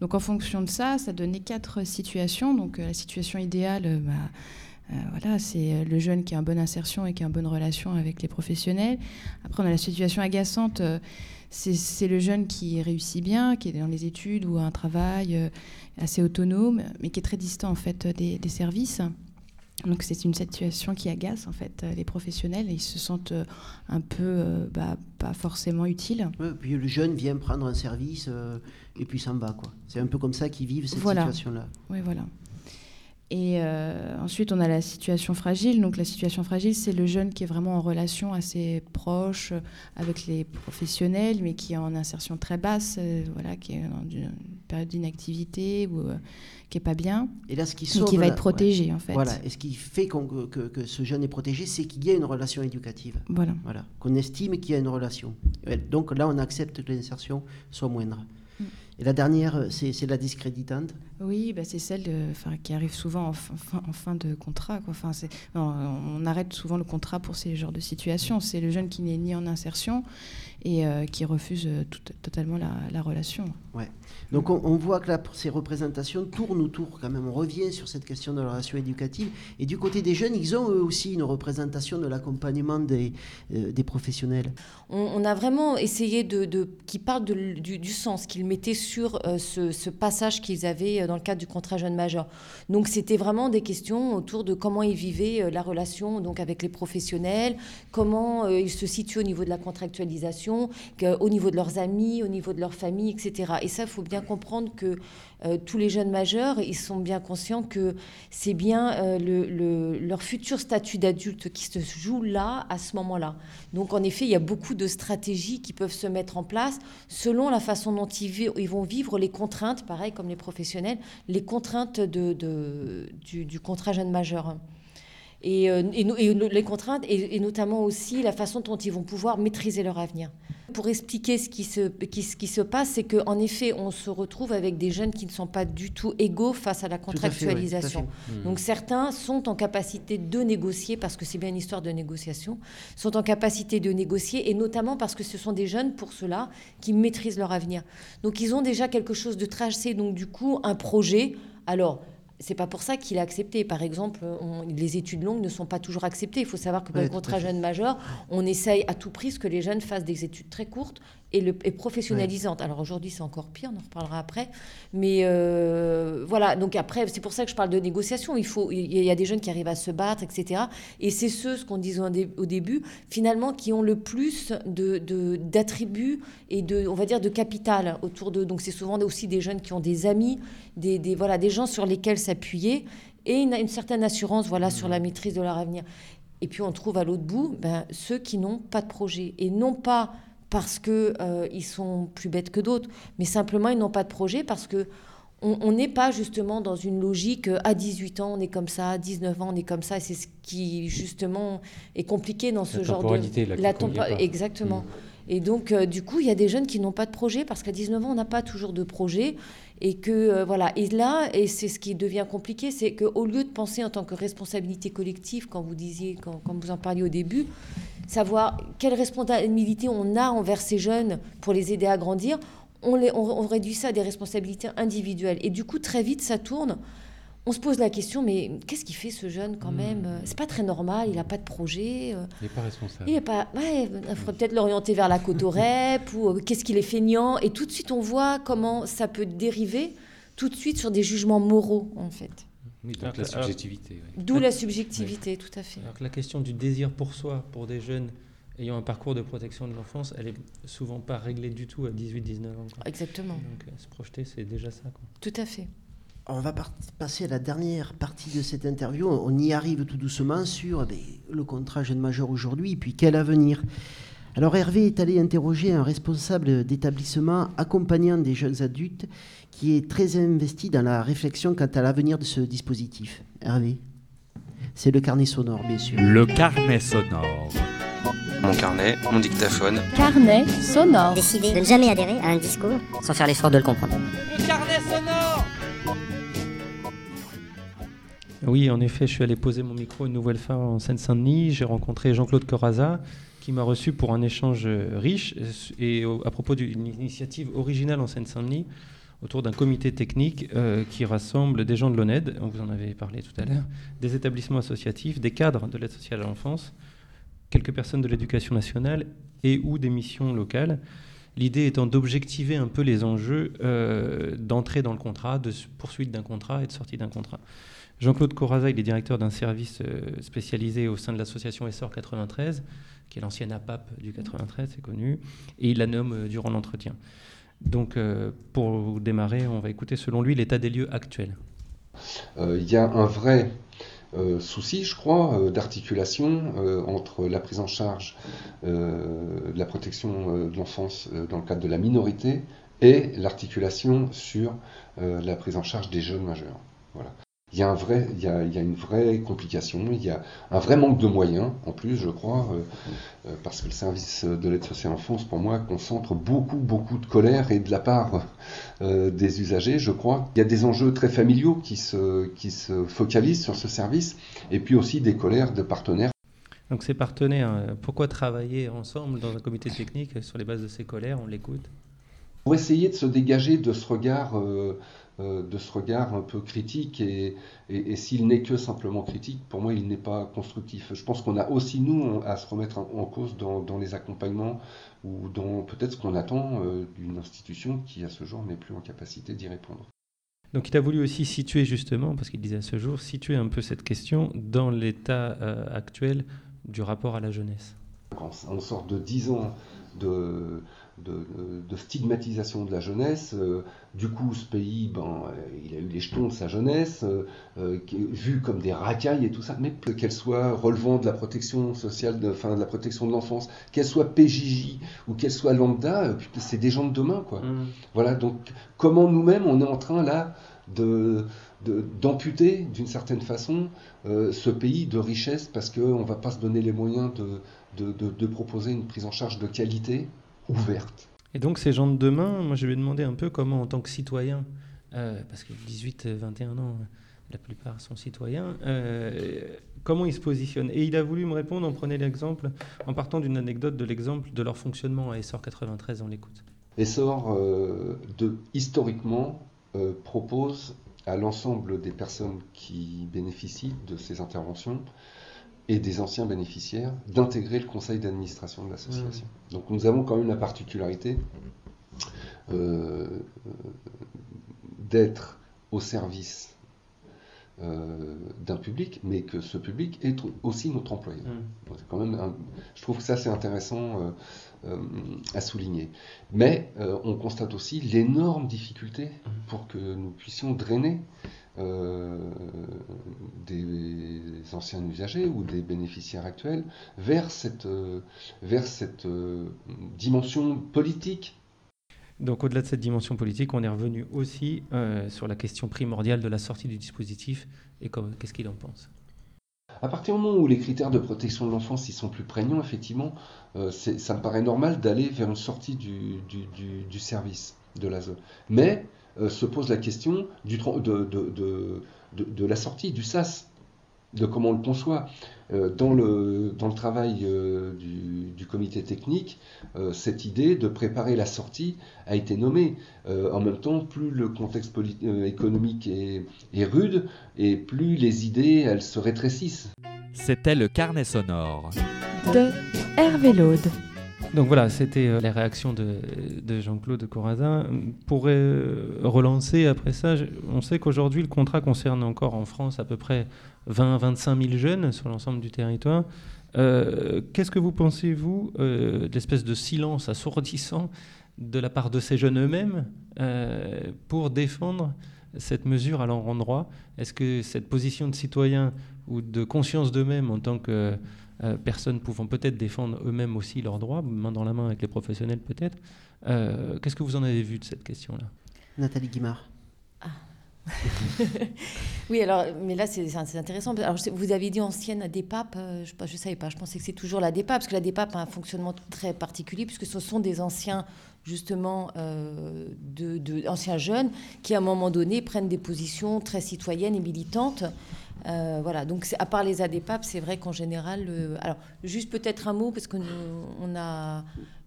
Donc, en fonction de ça, ça donnait quatre situations. Donc, euh, la situation idéale, euh, bah, voilà, c'est euh, le jeune qui a une bonne insertion et qui a une bonne relation avec les professionnels. Après, on a la situation agaçante. euh, c'est le jeune qui réussit bien, qui est dans les études ou a un travail euh, assez autonome, mais qui est très distant en fait des, des services. Donc c'est une situation qui agace en fait euh, les professionnels et ils se sentent euh, un peu euh, bah, pas forcément utiles. Ouais, puis le jeune vient prendre un service euh, et puis s'en va. quoi. C'est un peu comme ça qu'ils vivent cette Voilà. situation-là. Oui, voilà. Et euh, ensuite, on a la situation fragile. Donc, la situation fragile, c'est le jeune qui est vraiment en relation assez proche euh, avec les professionnels, mais qui est en insertion très basse, euh, voilà, qui est dans une période d'inactivité ou euh, qui est pas bien. Et là, ce qui Et sauve qui va être protégé, ouais. en fait. Voilà. Et ce qui fait que, ce jeune est protégé, c'est qu'il y a une relation éducative. Voilà. Voilà. Qu'on estime qu'il y a une relation. Donc là, on accepte que l'insertion soit moindre. Et la dernière, euh, c'est la discréditante. Oui, bah, c'est celle de- qui arrive souvent en fin, de contrat. Enfin, on arrête souvent le contrat pour ces genres de situations. C'est le jeune qui n'est ni en insertion et euh, qui refuse euh, tout- totalement la, la relation. Ouais. Donc on, on voit que là, pour ces représentations tournent autour quand même. On revient sur cette question de la relation éducative. Et du côté des jeunes, ils ont eux aussi une représentation de l'accompagnement des, euh, des professionnels. On, on a vraiment essayé de, de qui parle de l- du, du sens qu'ils mettaient sur euh, ce, ce passage qu'ils avaient dans le cadre du contrat jeune majeur. Donc c'était vraiment des questions autour de comment ils vivaient la relation donc avec les professionnels, comment euh, ils se situent au niveau de la contractualisation, au niveau de leurs amis, au niveau de leur famille, etc. Et ça, il faut bien comprendre que euh, tous les jeunes majeurs, ils sont bien conscients que c'est bien euh, le- le- leur futur statut d'adulte qui se joue là, à ce moment-là. Donc en effet, il y a beaucoup de stratégies qui peuvent se mettre en place selon la façon dont ils, vont vivre les contraintes, pareil comme les professionnels, les contraintes du contrat jeune majeur. Et, euh, et et les contraintes, et, et notamment aussi la façon dont ils vont pouvoir maîtriser leur avenir. Pour expliquer ce qui se, qui, ce qui se passe, c'est qu'en effet, on se retrouve avec des jeunes qui ne sont pas du tout égaux face à la fait, ouais, contractualisation. Donc certains sont en capacité de négocier, parce que c'est bien une histoire de négociation, sont en capacité de négocier, et notamment parce que ce sont des jeunes, pour cela, qui maîtrisent leur avenir. Donc ils ont déjà quelque chose de tracé, donc du coup, un projet. Alors, c'est pas pour ça qu'il a accepté. Par exemple, on- les études longues ne sont pas toujours acceptées. Il faut savoir que pour Ouais, le contrat jeune majeur, on essaye à tout prix que les jeunes fassent des études très courtes et, le, et professionnalisantes. Alors aujourd'hui, c'est encore pire, on en reparlera après. Mais euh, voilà, donc après, c'est pour ça que je parle de négociation. Il, faut, il y a des jeunes qui arrivent à se battre, etc. Et c'est ceux, ce qu'on disait au dé- au début, finalement, qui ont le plus de- de- d'attributs et de, on va dire, de capital autour d'eux. Donc c'est souvent aussi des jeunes qui ont des amis, des, des- voilà, des gens sur lesquels s'appuyer et une, une certaine assurance voilà, sur la maîtrise de leur avenir. Et puis on trouve à l'autre bout ben, ceux qui n'ont pas de projet. Et non pas parce qu'ils ils sont plus bêtes que d'autres, mais simplement ils n'ont pas de projet parce que on n'est pas justement dans une logique euh, à 18 ans on est comme ça, à 19 ans on est comme ça. Et c'est ce qui justement est compliqué dans ce genre de... la tempo- pas. Exactement. Et donc, euh, du coup, il y a des jeunes qui n'ont pas de projet parce qu'à 19 ans, on n'a pas toujours de projet. Et que, euh, voilà. Et là, et c'est ce qui devient compliqué, c'est qu'au lieu de penser en tant que responsabilité collective, quand vous disiez, quand, quand vous en parliez au début, savoir quelle responsabilité on a envers ces jeunes pour les aider à grandir, on, les, on, on réduit ça à des responsabilités individuelles. Et du coup, très vite, ça tourne on se pose la question, mais qu'est-ce qu'il fait ce jeune quand même? C'est pas très normal, il n'a pas de projet. euh, Il n'est pas responsable. Il est pas. Ouais, il faudrait peut-être l'orienter vers la côte au rep ou euh, qu'est-ce qu'il est feignant. Et tout de suite, on voit comment ça peut dériver tout de suite sur des jugements moraux, en fait. Oui, donc Alors la subjectivité. D'où la subjectivité, tout à fait. Alors que la question du désir pour soi, pour des jeunes ayant un parcours de protection de l'enfance, elle est souvent pas réglée du tout à 18-19 ans. quoi. Exactement. Donc euh, se projeter, c'est déjà ça. quoi. Tout à fait. On va passer à la dernière partie de cette interview. On y arrive tout doucement sur ben, le contrat jeune majeur aujourd'hui et puis quel avenir? Alors Hervé est allé interroger un responsable d'établissement accompagnant des jeunes adultes qui est très investi dans la réflexion quant à l'avenir de ce dispositif. Hervé, c'est le carnet sonore, bien sûr. Le carnet sonore. Mon carnet, mon dictaphone. Carnet sonore. Décider de ne jamais adhérer à un discours sans faire l'effort de le comprendre. Le carnet sonore. Oui, en effet, je suis allé poser mon micro une nouvelle fois en Seine-Saint-Denis. J'ai rencontré Jean-Claude Coraza, qui m'a reçu pour un échange euh, riche et à propos d'une initiative originale en Seine-Saint-Denis autour d'un comité technique euh, qui rassemble des gens de l'ONED, on vous en avait parlé tout à l'heure, des établissements associatifs, des cadres de l'aide sociale à l'enfance, quelques personnes de l'éducation nationale et ou des missions locales. L'idée étant d'objectiver un peu les enjeux euh, d'entrée dans le contrat, de poursuite d'un contrat et de sortie d'un contrat. Jean-Claude Coraza, il est directeur d'un service euh, spécialisé au sein de l'association Essor 93, qui est l'ancienne APAP du 93, c'est connu, et il la nomme euh, durant l'entretien. Donc, pour démarrer, on va écouter selon lui l'état des lieux actuel. Il y a un vrai euh, souci, je crois, euh, d'articulation euh, entre la prise en charge de la protection de l'enfance dans le cadre de la minorité et l'articulation sur la prise en charge des jeunes majeurs. Voilà. Il y, a un vrai, il, y a, il y a une vraie complication, il y a un vrai manque de moyens, en plus, je crois, euh, euh, parce que le service de l'aide sociale en France, pour moi, concentre beaucoup, beaucoup de colère et de la part euh, des usagers, je crois. Il y a des enjeux très familiaux qui se, qui se focalisent sur ce service, et puis aussi des colères de partenaires. Donc, ces partenaires, pourquoi travailler ensemble dans un comité technique sur les bases de ces colères? On l'écoute pour essayer de se dégager de ce regard, euh, de ce regard un peu critique et, et, et s'il n'est que simplement critique, pour moi il n'est pas constructif. Je pense qu'on a aussi nous à se remettre en, en cause dans, dans, les accompagnements ou dans peut-être ce qu'on attend euh, d'une institution qui à ce jour n'est plus en capacité d'y répondre. Donc il a voulu aussi situer justement, parce qu'il disait à ce jour, situer un peu cette question dans l'état euh, actuel du rapport à la jeunesse. On sort de 10 ans de, de, de, stigmatisation de la jeunesse. Euh, du coup, ce pays, ben, il a eu les jetons de sa jeunesse, euh, vu comme des racailles et tout ça, mais qu'elle soit relevant de la protection sociale, de, enfin, de la protection de l'enfance, qu'elle soit PJJ ou qu'elle soit lambda, c'est des gens de demain, quoi. Mmh. Voilà, donc comment nous-mêmes, on est en train là de d'amputer d'une certaine façon euh, ce pays de richesse parce qu'on ne va pas se donner les moyens de, de, de, de, proposer une prise en charge de qualité ouverte. Et donc ces gens de demain, moi je lui ai demandé un peu comment en tant que citoyen, euh, parce que 18-21 ans, la plupart sont citoyens, euh, comment ils se positionnent. Et il a voulu me répondre, on prenait l'exemple, en partant d'une anecdote de l'exemple de leur fonctionnement à Essor 93, on l'écoute. Essor, euh, de, historiquement, euh, propose à l'ensemble des personnes qui bénéficient de ces interventions et des anciens bénéficiaires d'intégrer le conseil d'administration de l'association. Mmh. Donc nous avons quand même la particularité euh, d'être au service euh, d'un public, mais que ce public est aussi notre employeur. Mmh. Quand même un, je trouve que ça c'est intéressant euh, à souligner. Mais on constate aussi l'énorme difficulté pour que nous puissions drainer des anciens usagers ou des bénéficiaires actuels vers cette, euh, vers cette euh, dimension politique. Donc au-delà de cette dimension politique, on est revenu aussi euh, sur la question primordiale de la sortie du dispositif et qu'est-ce qu'il en pense? À partir du moment où les critères de protection de l'enfance ils sont plus prégnants, effectivement, euh, ça me paraît normal d'aller vers une sortie du, du, du, du service de l'ASE. Mais euh, se pose la question du, de, de, de, la sortie du SAS, de comment on le conçoit. Euh, dans, le, dans le travail euh, du, du, comité technique, cette idée de préparer la sortie a été nommée. en même temps, plus le contexte économique est, est, rude et plus les idées elles se rétrécissent. C'était le carnet sonore de Hervé Laude. Donc voilà, c'était euh, les réactions de, de Jean-Claude Corazin. Pour euh, relancer après ça, on sait qu'aujourd'hui, le contrat concerne encore en France à peu près 20-25 000 jeunes sur l'ensemble du territoire. Euh, qu'est-ce que vous pensez, vous, euh, d'espèce de silence assourdissant de la part de ces jeunes eux-mêmes pour défendre cette mesure à leur endroit? Est-ce que cette position de citoyen ou de conscience d'eux-mêmes en tant que euh, personnes pouvant peut-être défendre eux-mêmes aussi leurs droits, main dans la main avec les professionnels peut-être. Euh, qu'est-ce que vous en avez vu de cette question-là? Nathalie Guimard. Ah. oui, alors, mais là, c'est intéressant. Alors, vous avez dit ancienne DEPAP, euh, je ne savais pas, je pensais que c'est toujours la DEPAP, parce que la DEPAP a un fonctionnement très particulier, puisque ce sont des anciens, justement, de, de, anciens jeunes, qui, à un moment donné, prennent des positions très citoyennes et militantes. Euh, voilà, donc à part les ADPAP, c'est vrai qu'en général, alors juste peut-être un mot parce que on a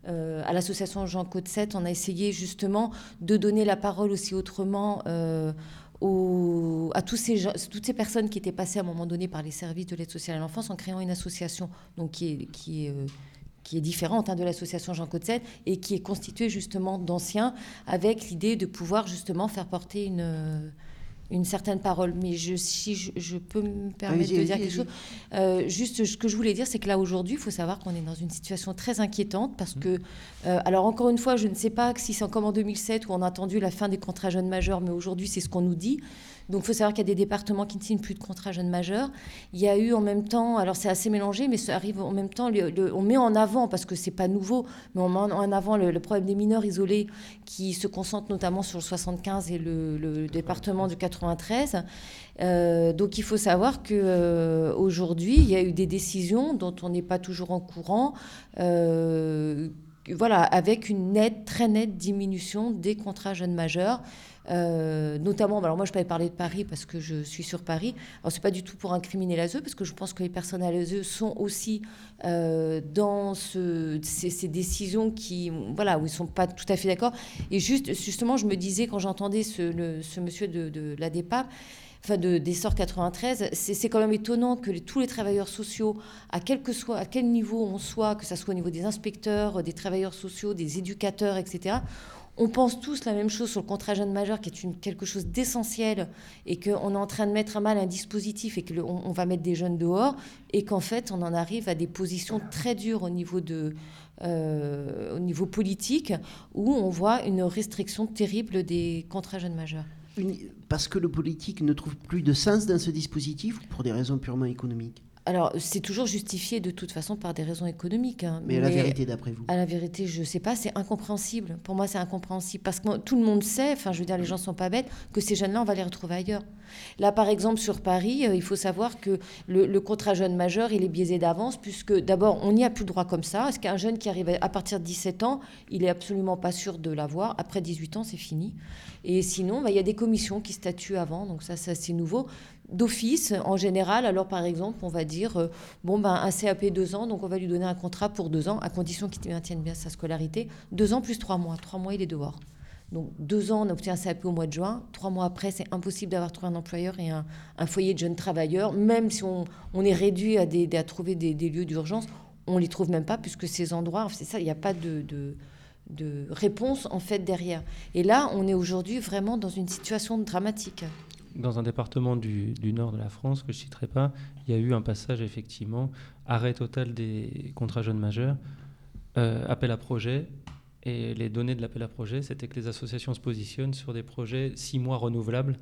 euh, à l'association Jean Côte 7, on a essayé justement de donner la parole aussi autrement. Euh, à toutes ces personnes qui étaient passées à un moment donné par les services de l'aide sociale à l'enfance en créant une association donc qui est, différente hein, de l'association Jean Côte 7 et qui est constituée justement d'anciens avec l'idée de pouvoir justement faire porter une une certaine parole. Mais je, si je, peux me permettre de dire quelque chose, euh, juste ce que je voulais dire, c'est que là aujourd'hui, il faut savoir qu'on est dans une situation très inquiétante parce que, euh, alors encore une fois, je ne sais pas si c'est comme en 2007 où on a attendu la fin des contrats jeunes majeurs, mais aujourd'hui c'est ce qu'on nous dit. Donc il faut savoir qu'il y a des départements qui ne signent plus de contrats jeunes majeurs. Il y a eu en même temps, alors c'est assez mélangé, mais ça arrive en même temps, on met en avant, parce que c'est pas nouveau, mais on met en avant le, problème des mineurs isolés qui se concentrent notamment sur le 75 et le, département du 93. Euh, donc il faut savoir que euh, aujourd'hui il y a eu des décisions dont on n'est pas toujours en courant. Euh, voilà, avec une nette, très nette diminution des contrats jeunes majeurs. Euh, notamment, alors moi je peux parler de Paris parce que je suis sur Paris. Alors c'est pas du tout pour incriminer l'ASE parce que je pense que les personnes à l'ASE sont aussi euh, dans ce, ces, décisions qui, voilà, où ils sont pas tout à fait d'accord. Et juste, justement, je me disais quand j'entendais ce, ce, monsieur de, de la DEPAP, enfin de, des sorts 93, c'est quand même étonnant que tous les travailleurs sociaux, à quel, que soit, à quel niveau on soit, que ce soit au niveau des inspecteurs, des travailleurs sociaux, des éducateurs, etc., on pense tous la même chose sur le contrat jeune majeur, qui est quelque chose d'essentiel, et qu'on est en train de mettre à mal un dispositif et qu'on on va mettre des jeunes dehors, et qu'en fait, on en arrive à des positions très dures au niveau, euh, au niveau politique, où on voit une restriction terrible des contrats jeunes majeurs. Parce que le politique ne trouve plus de sens dans ce dispositif ou pour des raisons purement économiques alors, c'est toujours justifié de toute façon par des raisons économiques. Hein. mais, à la vérité, d'après vous À la vérité, je ne sais pas, c'est incompréhensible. Pour moi, c'est incompréhensible. Parce que tout le monde sait, enfin, je veux dire, les gens ne sont pas bêtes, que ces jeunes-là, on va les retrouver ailleurs. Là, par exemple, sur Paris, euh, il faut savoir que le, contrat jeune majeur, il est biaisé d'avance, puisque d'abord, on n'y a plus le droit comme ça. Est-ce qu'un jeune qui arrive à partir de 17 ans, il est absolument pas sûr de l'avoir Après 18 ans, c'est fini. Et sinon, bah, il y a des commissions qui statuent avant, donc ça, ça c'est nouveau d'office en général. Alors par exemple, on va dire euh, bon ben un CAP deux ans, donc on va lui donner un contrat pour deux ans à condition qu'il maintienne bien sa scolarité. Deux ans plus trois mois. Trois mois, il est dehors. Donc deux ans, on obtient un CAP au mois de juin. Trois mois après, c'est impossible d'avoir trouvé un employeur et un, foyer de jeunes travailleurs. Même si on, est réduit à, des, à trouver des, lieux d'urgence, on les trouve même pas puisque ces endroits, c'est ça, il n'y a pas de, de, de réponse en fait derrière. Et là, on est aujourd'hui vraiment dans une situation dramatique dans un département du, nord de la France, que je ne citerai pas, il y a eu un passage effectivement, arrêt total des contrats jeunes majeurs, euh, appel à projet. Et les données de l'appel à projet, c'était que les associations se positionnent sur des projets six mois renouvelables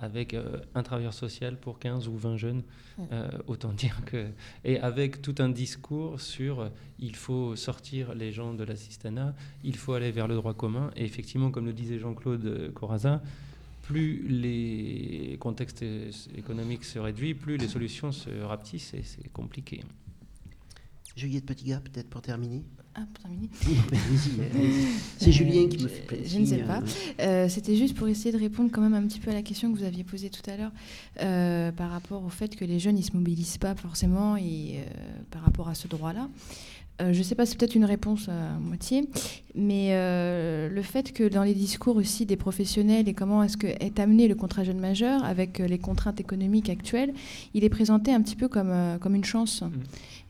avec euh, un travailleur social pour 15 ou 20 jeunes, euh, autant dire que... Et avec tout un discours sur il faut sortir les gens de l'assistanat, il faut aller vers le droit commun. Et effectivement, comme le disait Jean-Claude Corazza, plus les contextes économiques se réduisent, plus les solutions se rapetissent et c'est compliqué. Juliette Petit-Gars, peut-être pour terminer Ah, pour terminer. Allez-y. C'est Julien qui me fait plein de Je ne sais pas. euh, Euh, C'était juste pour essayer de répondre quand même un petit peu à la question que vous aviez posée tout à l'heure euh, par rapport au fait que les jeunes ils se mobilisent pas forcément et euh, par rapport à ce droit-là. Euh, je ne sais pas, c'est peut-être une réponse à moitié, mais euh, le fait que dans les discours aussi des professionnels et comment est-ce que est amené le contrat jeune majeur avec euh, les contraintes économiques actuelles, il est présenté un petit peu comme, euh, comme une chance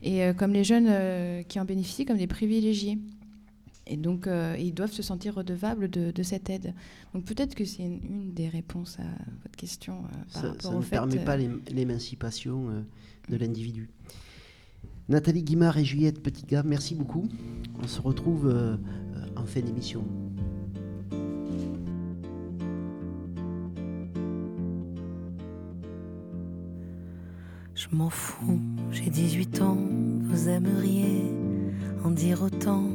et euh, comme les jeunes euh, qui en bénéficient comme des privilégiés. Et donc, euh, ils doivent se sentir redevables de, de cette aide. Donc, peut-être que c'est une, une des réponses à votre question euh, par Ça, rapport ça au ne fait. permet euh, pas l'ém- l'émancipation euh, de l'individu. Nathalie Guimard et Juliette Petit-Gars, merci beaucoup. On se retrouve euh, en fin d'émission. Je m'en fous, j'ai 18 ans, vous aimeriez en dire autant.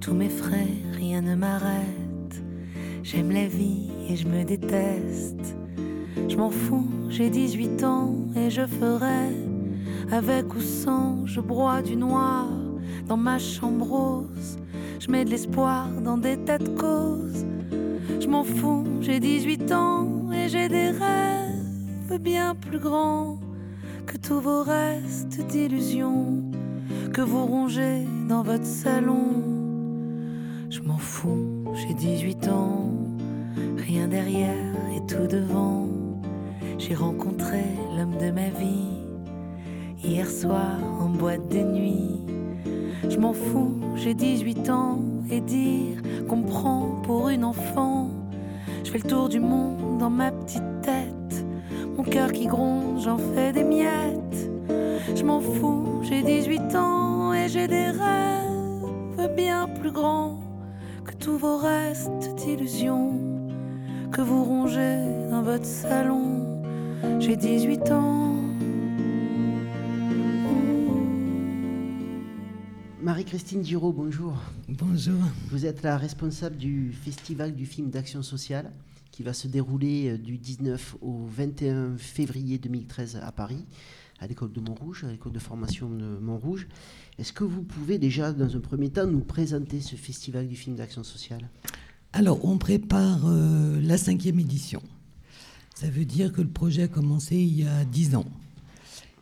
Tous mes frères, rien ne m'arrête. J'aime la vie et je me déteste. Je m'en fous, j'ai 18 ans et je ferai avec ou sans, je broie du noir dans ma chambre rose. Je mets de l'espoir dans des tas de causes. Je m'en fous, j'ai 18 ans et j'ai des rêves bien plus grands que tous vos restes d'illusions que vous rongez dans votre salon. Je m'en fous, j'ai 18 ans, rien derrière et tout devant. J'ai rencontré l'homme de ma vie hier soir en boîte de nuit. Je m'en fous, j'ai 18 ans et dire qu'on prend pour une enfant. Je fais le tour du monde dans ma petite tête. Mon cœur qui gronde, j'en fais des miettes. Je m'en fous, j'ai 18 ans et j'ai des rêves bien plus grands que tous vos restes d'illusions que vous rongez dans votre salon. J'ai 18 ans. Marie-Christine Giraud, bonjour. Bonjour. Vous êtes la responsable du Festival du film d'action sociale qui va se dérouler euh, du 19 au 21 février 2013 à Paris, à l'école de Montrouge, à l'école de formation de Montrouge. Est-ce que vous pouvez déjà, dans un premier temps, nous présenter ce Festival du film d'action sociale? Alors, on prépare euh, la cinquième édition. Ça veut dire que le projet a commencé il y a dix ans.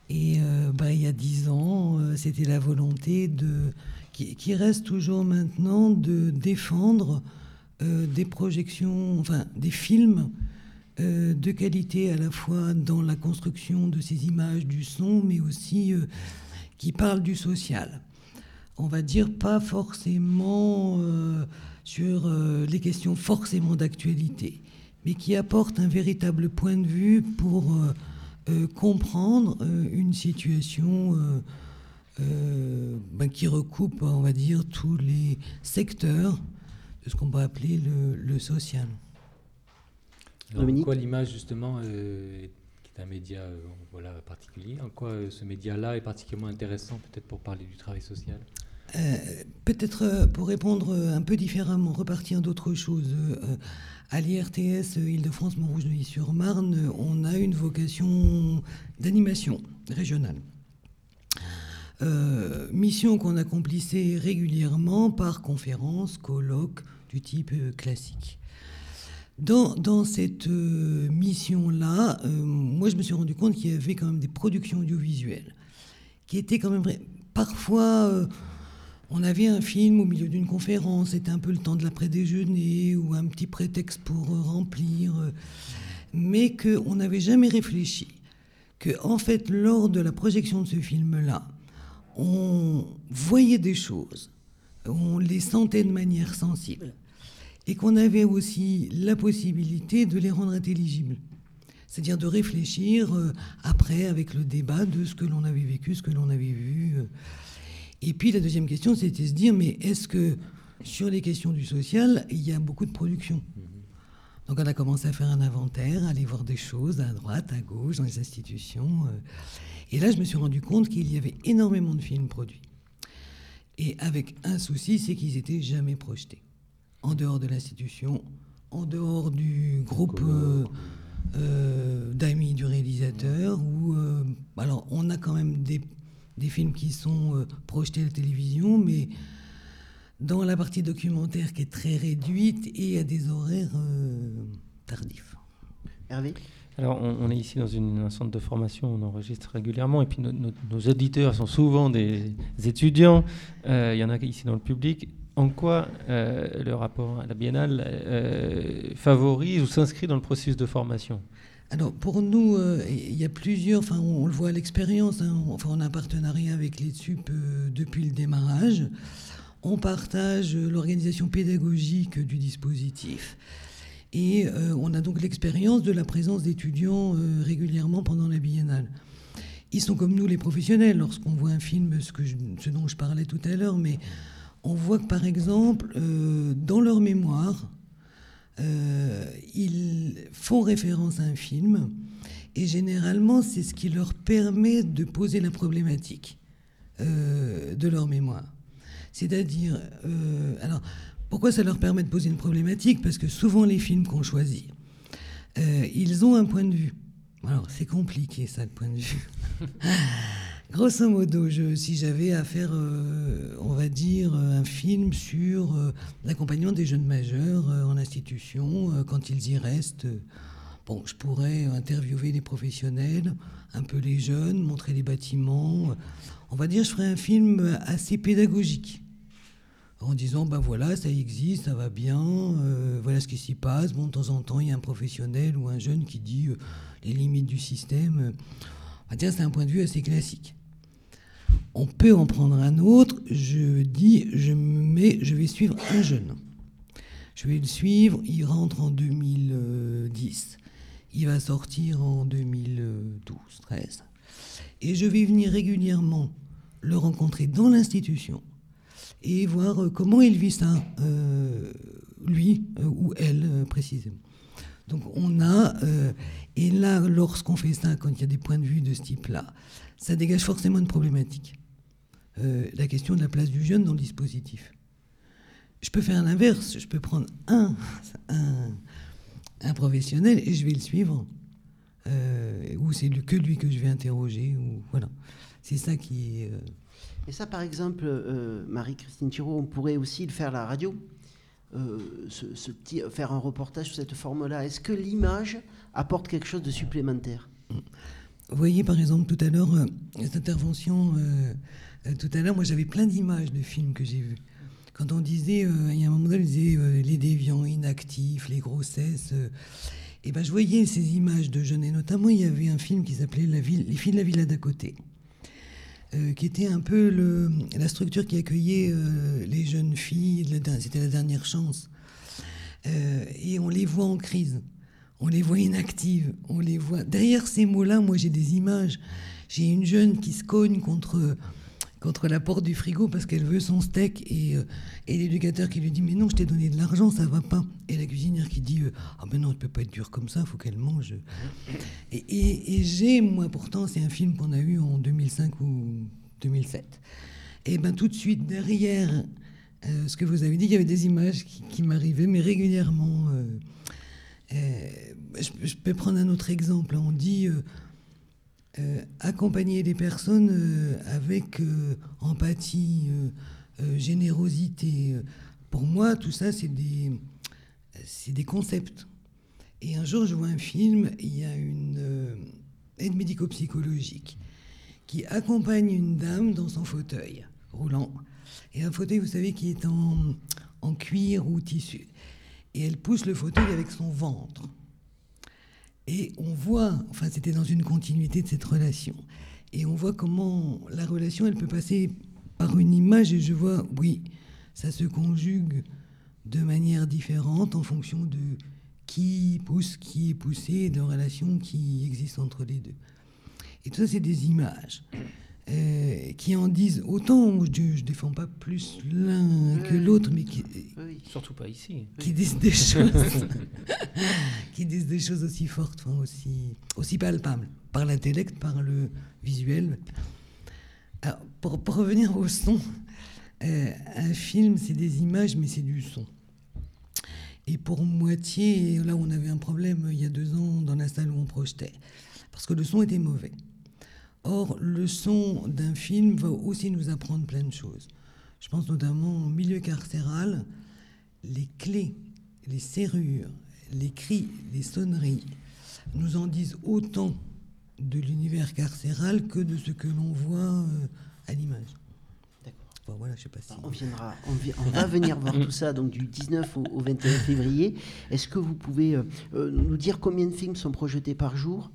Et euh, bah, il y a dix ans, euh, c'était la volonté de, qui, reste toujours maintenant de défendre euh, des projections, enfin des films de qualité à la fois dans la construction de ces images, du son, mais aussi qui parlent du social. On va dire pas forcément sur les questions forcément d'actualité, mais qui apportent un véritable point de vue pour euh, comprendre euh, une situation euh, euh, ben, qui recoupe, on va dire, tous les secteurs de ce qu'on peut appeler le, le social. Alors, en quoi l'image, justement, euh, qui est un média euh, voilà, particulier, en quoi euh, ce média-là est particulièrement intéressant, peut-être pour parler du travail social? Euh, Peut-être euh, pour répondre un peu différemment, repartir d'autre chose. À l'IRTS Île-de-France Montrouge-Neuilly-sur-Marne, euh, on a une vocation d'animation régionale. Euh, mission qu'on accomplissait régulièrement par conférences, colloques du type euh, classique. Dans, cette euh, mission-là, moi je me suis rendu compte qu'il y avait quand même des productions audiovisuelles qui étaient quand même parfois on avait un film au milieu d'une conférence, c'était un peu le temps de l'après-déjeuner ou un petit prétexte pour euh, remplir, euh, mais qu'on n'avait jamais réfléchi que en fait lors de la projection de ce film-là, on voyait des choses, on les sentait de manière sensible, et qu'on avait aussi la possibilité de les rendre intelligibles. C'est-à-dire de réfléchir euh, après avec le débat de ce que l'on avait vécu, ce que l'on avait vu. Et puis la deuxième question, c'était se dire, mais est-ce que sur les questions du social, il y a beaucoup de production? Donc on a commencé à faire un inventaire, à aller voir des choses à droite, à gauche, dans les institutions. euh. Et là, je me suis rendu compte qu'il y avait énormément de films produits. Et avec un souci, c'est qu'ils étaient jamais projetés. En dehors de l'institution, en dehors du groupe euh, euh, d'amis du réalisateur, où euh, alors on a quand même des, des films qui sont euh, projetés à la télévision, mais dans la partie documentaire qui est très réduite et à des horaires euh, tardifs. Hervé? Alors, on, on est ici dans une, un centre de formation, on enregistre régulièrement, et puis no- no- nos auditeurs sont souvent des étudiants. Euh, Il y en a ici dans le public. En quoi euh, le rapport à la biennale euh, favorise ou s'inscrit dans le processus de formation? Alors pour nous, euh, il y a plusieurs, enfin on, le voit à l'expérience, hein, on- enfin on a un partenariat avec les TSUP euh, depuis le démarrage. On partage euh, l'organisation pédagogique du dispositif et on a donc l'expérience de la présence d'étudiants régulièrement pendant la biennale. Ils sont comme nous les professionnels lorsqu'on voit un film, ce, dont je parlais tout à l'heure, mais on voit que par exemple, dans leur mémoire, ils font référence à un film et généralement c'est ce qui leur permet de poser la problématique euh, de leur mémoire. C'est-à-dire, euh, alors pourquoi ça leur permet de poser une problématique? Parce que souvent les films qu'on choisit, euh, ils ont un point de vue. Alors c'est compliqué ça, le point de vue. Grosso modo, je- si j'avais à faire, euh, on va dire, euh, un film sur euh, l'accompagnement des jeunes majeurs en institution, quand ils y restent, je pourrais interviewer les professionnels, un peu les jeunes, montrer les bâtiments. on va dire, je ferais un film assez pédagogique. En disant, ben voilà, ça existe, ça va bien, voilà ce qui s'y passe. Bon, de temps en temps, il y a un professionnel ou un jeune qui dit les limites du système. Dire, c'est un point de vue assez classique. On peut en prendre un autre. Je dis, je me mets, je vais suivre un jeune. Je vais le suivre. Il rentre en 2010. Il va sortir en 2012, 13. Et je vais venir régulièrement le rencontrer dans l'institution et voir euh, comment il vit ça, euh, lui euh, ou elle précisément. Donc on a, et là, lorsqu'on fait ça, quand il y a des points de vue de ce type-là, ça dégage forcément une problématique. Euh, la question de la place du jeune dans le dispositif. Je peux faire l'inverse, je peux prendre un, un, un professionnel et je vais le suivre, euh, ou c'est que lui que je vais interroger, ou voilà. C'est ça qui euh, Et ça, par exemple, Marie-Christine Thiraud, on pourrait aussi le faire à la radio, ce petit- faire un reportage sur cette forme-là. Est-ce que l'image apporte quelque chose de supplémentaire? Vous voyez, par exemple, tout à l'heure, euh, cette intervention, euh, euh, tout à l'heure, moi j'avais plein d'images de films que j'ai vus. Quand on disait, euh, il y a un moment donné, on disait euh, les déviants inactifs, les grossesses, euh, et ben je voyais ces images de jeunes, et notamment il y avait un film qui s'appelait Les filles de la villa d'à côté, euh, qui était un peu le, la structure qui accueillait euh, les jeunes filles, c'était la dernière chance. Euh, et on les voit en crise, on les voit inactives, on les voit. Derrière ces mots-là, moi j'ai des images. J'ai une jeune qui se cogne contre, contre la porte du frigo parce qu'elle veut son steak et, euh, et l'éducateur qui lui dit Mais non, je t'ai donné de l'argent, ça va pas. Et la cuisinière qui dit euh, Ah ben non, elle peut pas être dure comme ça, faut qu'elle mange. Et, et- j'ai, moi pourtant, c'est un film qu'on a eu en 2005 ou 2007. Et ben tout de suite derrière euh, ce que vous avez dit, il y avait des images qui, m'arrivaient, mais régulièrement. je peux prendre un autre exemple. On dit euh, accompagner les personnes euh, avec euh, empathie, générosité. Pour moi, tout ça, c'est des, des concepts. Et un jour, je vois un film, il y a une aide médico-psychologique qui accompagne une dame dans son fauteuil roulant. Et un fauteuil, vous savez, qui est en, en cuir ou tissu. Et elle pousse le fauteuil avec son ventre. Et on voit, enfin c'était dans une continuité de cette relation, et on voit comment la relation, elle peut passer par une image, et je vois, oui, ça se conjugue de manière différente en fonction de qui pousse, qui est poussé, de la relation qui existe entre les deux. Et tout ça, c'est des images euh, qui en disent autant, je ne défends pas plus l'un que l'autre, mais qui, Surtout pas ici. qui disent des choses, qui disent des choses aussi fortes, enfin, aussi, aussi palpables, par l'intellect, par le visuel. Alors, pour, pour revenir au son, euh, un film, c'est des images, mais c'est du son. et pour moitié là on avait un problème il y a deux ans dans la salle où on projetait, parce que le son était mauvais. Or, le son d'un film va aussi nous apprendre plein de choses. Je pense notamment au milieu carcéral, les clés, les serrures, les cris, les sonneries nous en disent autant de l'univers carcéral que de ce que l'on voit euh, à l'image. D'accord. voilà, je sais pas si... On, viendra, on, va venir voir tout ça donc du 19 au, 21 février. Est-ce que vous pouvez euh, euh, nous dire combien de films sont projetés par jour?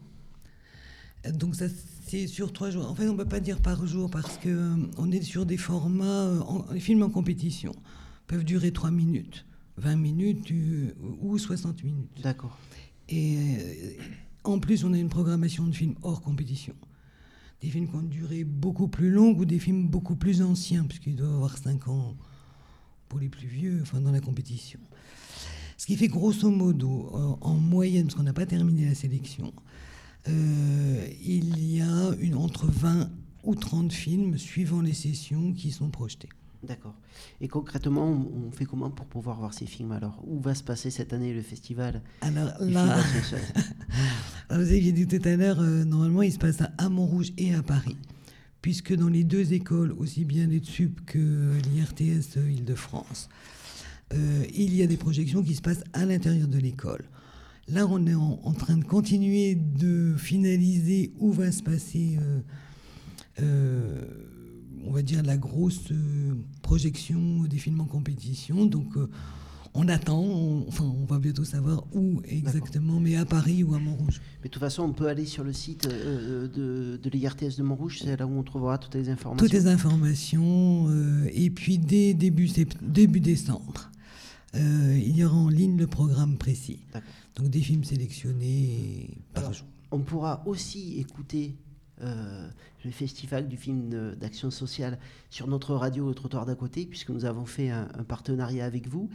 Donc ça c'est sur trois jours. En fait, on ne peut pas dire par jour parce que on est sur des formats. les films en compétition peuvent durer 3 minutes, 20 minutes ou 60 minutes. D'accord. Et en plus, on a une programmation de films hors compétition. Des films qui ont une durée beaucoup plus longue ou des films beaucoup plus anciens, puisqu'ils doivent avoir 5 ans pour les plus vieux, enfin dans la compétition. Ce qui fait grosso modo, euh, en moyenne, parce qu'on n'a pas terminé la sélection, euh, il y a une, entre 20 ou 30 films suivant les sessions qui sont projetés. D'accord. Et concrètement, on fait comment pour pouvoir voir ces films alors? Où va se passer cette année le festival? Alors là, vous avez dit tout à l'heure, euh, normalement il se passe à Montrouge et à Paris, puisque dans les deux écoles, aussi bien les TSUP que l'IRTS Île-de-France, euh, il y a des projections qui se passent à l'intérieur de l'école. Là, on est en, train de continuer de finaliser où va se passer. Euh, on va dire, la grosse euh, projection des films en compétition. Donc, euh, on attend, enfin, on va bientôt savoir où exactement, mais à Paris ou à Montrouge. Mais de toute façon, on peut aller sur le site euh, de, de l'IRTS de Montrouge, c'est là où on trouvera toutes les informations. Toutes les informations, et puis dès début, début décembre, il y aura en ligne le programme précis. Donc des films sélectionnés par jour. On pourra aussi écouter euh, le festival du film d'action sociale sur notre radio au trottoir d'à côté, puisque nous avons fait un, partenariat avec vous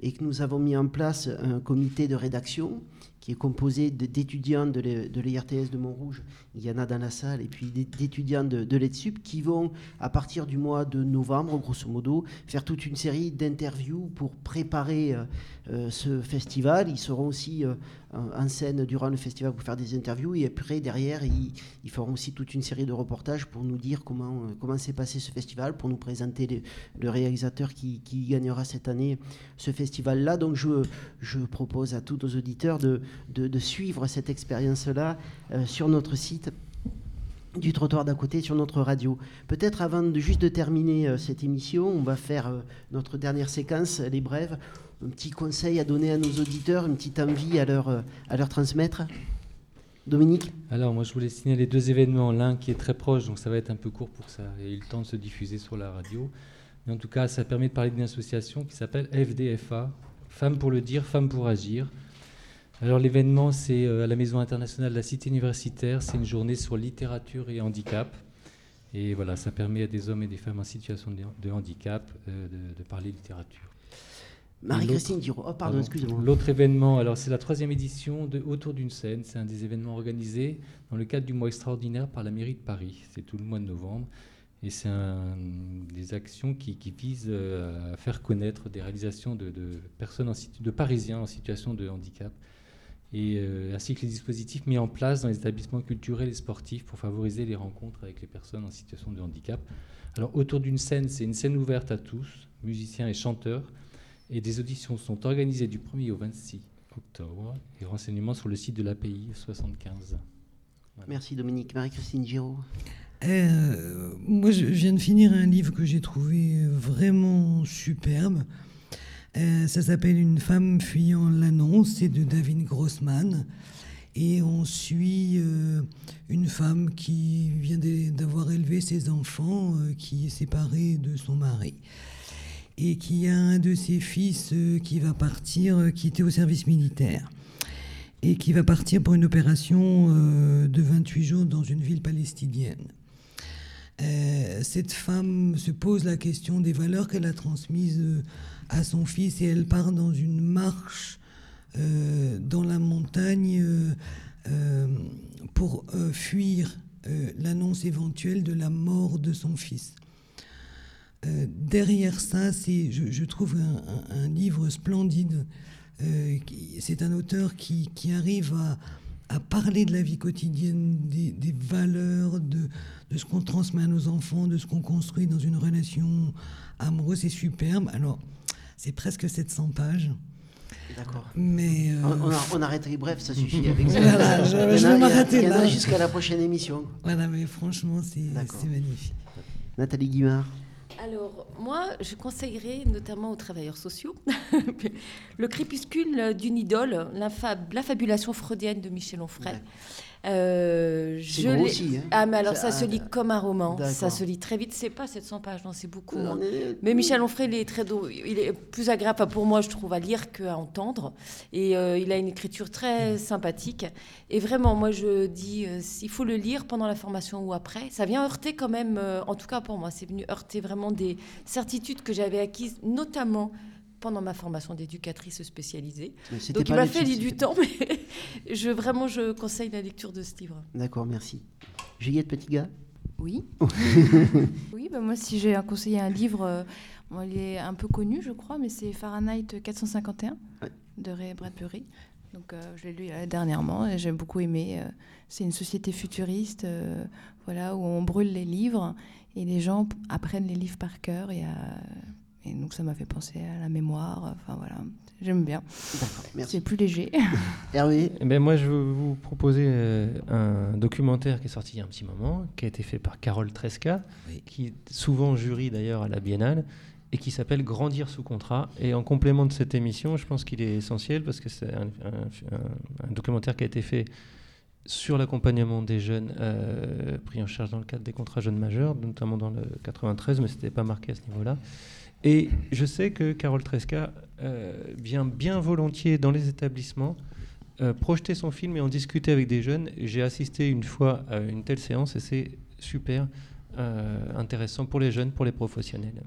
et que nous avons mis en place un comité de rédaction qui est composé d'étudiants de l'IRTS de Montrouge, il y en a dans la salle, et puis d'étudiants de, de l'EDSUP qui vont, à partir du mois de novembre, grosso modo, faire toute une série d'interviews pour préparer euh, euh, ce festival. Ils seront aussi euh, en scène durant le festival pour faire des interviews, et après, derrière, ils, ils feront aussi toute une série de reportages pour nous dire comment, comment s'est passé ce festival, pour nous présenter le réalisateur qui, gagnera cette année ce festival-là. Donc je, je propose à tous nos auditeurs de, de, suivre cette expérience-là euh, sur notre site du trottoir d'à côté sur notre radio. Peut-être avant de juste de terminer euh, cette émission, on va faire euh, notre dernière séquence, les brèves. Un petit conseil à donner à nos auditeurs, une petite envie à leur, à leur transmettre. Dominique Alors, moi, je voulais signaler deux événements. L'un qui est très proche, donc ça va être un peu court pour ça, et eu le temps de se diffuser sur la radio. Mais en tout cas, ça permet de parler d'une association qui s'appelle FDFA, Femmes pour le dire, Femmes pour agir. Alors l'événement, c'est euh, à la Maison internationale de la Cité universitaire. C'est une journée sur littérature et handicap. Et voilà, ça permet à des hommes et des femmes en situation de, handicap euh, de, parler littérature. Marie-Christine Giraud. Oh, pardon, excusez-moi. L'autre événement, alors c'est la troisième édition de Autour d'une scène. C'est un des événements organisés dans le cadre du mois extraordinaire par la mairie de Paris. C'est tout le mois de novembre. Et c'est des actions qui, visent euh, à faire connaître des réalisations de, personnes, en, de Parisiens en situation de handicap et, euh, ainsi que les dispositifs mis en place dans les établissements culturels et sportifs pour favoriser les rencontres avec les personnes en situation de handicap. Alors autour d'une scène, c'est une scène ouverte à tous, musiciens et chanteurs, et des auditions sont organisées du 1er au 26 octobre, et renseignements sur le site de l'API 75. Merci Dominique. Marie-Christine Giraud. Euh, moi, je viens de finir un livre que j'ai trouvé vraiment superbe. Euh, ça s'appelle Une femme fuyant l'annonce, c'est de David Grossman. Et on suit euh, une femme qui vient d'avoir élevé ses enfants, euh, qui est séparée de son mari. Et qui a un de ses fils qui va partir, qui était au service militaire. Et qui va partir pour une opération de 28 jours dans une ville palestinienne. cette femme se pose la question des valeurs qu'elle a transmises à son fils et elle part dans une marche euh, dans la montagne euh, euh, pour fuir l'annonce éventuelle de la mort de son fils. Derrière ça, c'est, je, trouve un, livre splendide Euh, c'est un auteur qui, qui arrive à, à parler de la vie quotidienne, des, des valeurs, de, de ce qu'on transmet à nos enfants, de ce qu'on construit dans une relation amoureuse. C'est superbe. Alors, c'est presque 700 pages. D'accord. Mais. euh, On, on a- on arrêterait bref, ça suffit avec ça. Voilà, je, vais m'arrêter là. jusqu'à la prochaine émission. Voilà, mais franchement, c'est magnifique. Nathalie Guimard. Alors, moi, je conseillerais notamment aux travailleurs sociaux le crépuscule d'une idole, l'affabulation freudienne de Michel Onfray. Euh, je gros l'ai- aussi, hein. Ah, mais alors Ça- ça, se lit comme un roman. Ça se lit très vite. C'est pas 700 pages, non, c'est beaucoup. Non, hein. mais- Mais Michel Onfray, il est très drôle. Il est plus agréable pour moi, je trouve, à lire qu'à entendre. Et euh, il a une écriture très sympathique. Et vraiment, moi, je dis, euh, il faut le lire pendant la formation ou après. Ça vient heurter quand même, euh, en tout cas pour moi, c'est venu heurter vraiment des certitudes que j'avais acquises, notamment pendant ma formation d'éducatrice spécialisée. Donc il m'a fait du temps, mais je, vraiment, je conseille la lecture de ce livre. D'accord, merci. Juliette Petit gars Oui. oui, bah moi, si j'ai à conseiller un livre, euh, bon, il est un peu connu, je crois, mais c'est Fahrenheit 451 de Ray Bradbury. Donc, euh, je l'ai lu euh, dernièrement et j'ai beaucoup aimé. c'est une société futuriste, euh, voilà, où on brûle les livres et les gens apprennent les livres par cœur et, à- et donc ça m'a fait penser à la mémoire. Enfin voilà, j'aime bien. C'est plus léger. Hervé Eh ben, moi, je veux vous proposer euh, un documentaire qui est sorti il y a un petit moment, qui a été fait par Carole Tresca, qui est souvent jury d'ailleurs à la Biennale, et qui s'appelle Grandir sous contrat. Et en complément de cette émission, je pense qu'il est essentiel parce que c'est un, un- un- un documentaire qui a été fait sur l'accompagnement des jeunes euh, pris en charge dans le cadre des contrats jeunes majeurs, notamment dans le 93, mais ce n'était pas marqué à ce niveau-là. Et je sais que Carole Tresca euh, vient bien volontiers dans les établissements euh, projeter son film et en discuter avec des jeunes. J'ai assisté une fois à une telle séance et c'est super euh, intéressant pour les jeunes, pour les professionnels.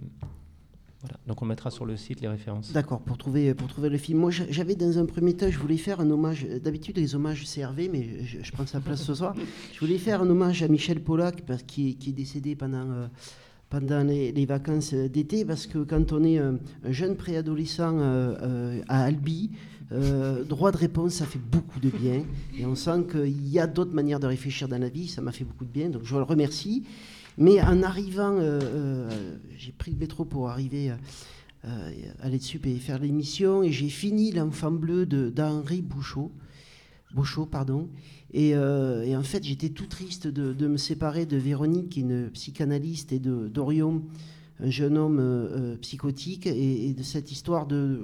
Voilà. Donc on mettra sur le site les références. D'accord, pour trouver, pour trouver le film. Moi, j'a- j'avais dans un premier temps, je voulais faire un hommage. D'habitude, les hommages, Hervé, mais je, prends sa place ce soir. Je voulais faire un hommage à Michel Pollack, est, qui est décédé pendant, pendant les, vacances d'été, parce que quand on est un, un jeune préadolescent euh, euh, à Albi, euh, droit de réponse, ça fait beaucoup de bien. Et on sent qu'il y a d'autres manières de réfléchir dans la vie, ça m'a fait beaucoup de bien, donc je le remercie. Mais en arrivant, euh, euh, j'ai pris le métro pour arriver euh, euh, aller dessus et faire l'émission, et j'ai fini L'Enfant Bleu d'Henri Bouchot. Bouchot, pardon. Et, euh, et en fait, j'étais tout triste de, de me séparer de Véronique, qui est une psychanalyste, et de d'Orion, un jeune homme euh, euh, psychotique, et, de cette histoire de euh,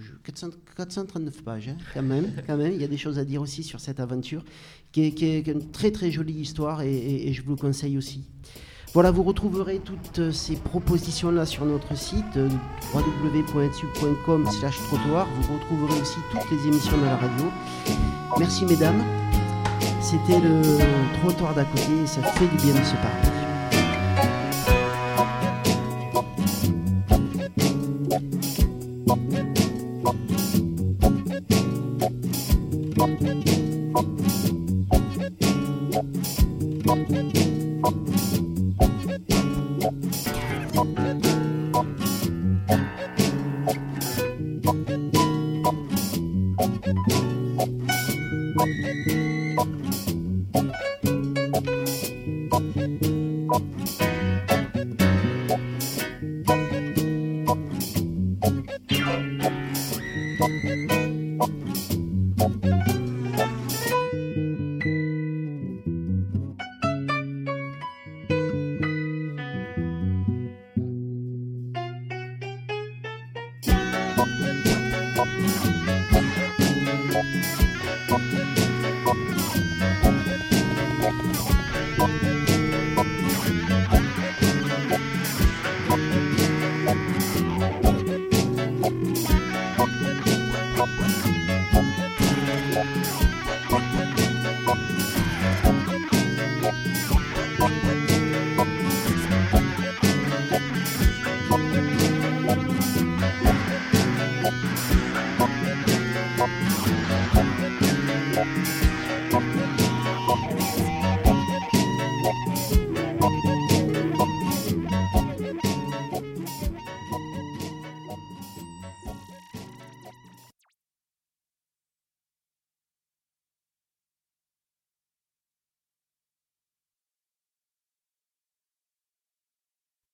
je- 400 439 pages, hein, quand même. Quand même, il y a des choses à dire aussi sur cette aventure, qui est, une très très jolie histoire, et- et je vous le conseille aussi. Voilà, vous retrouverez toutes euh, ces propositions-là sur notre site euh, www.edsub.com slash trottoir. Vous retrouverez aussi toutes les émissions de la radio. Merci mesdames. C'était le trottoir d'à côté et ça fait du bien de se parler.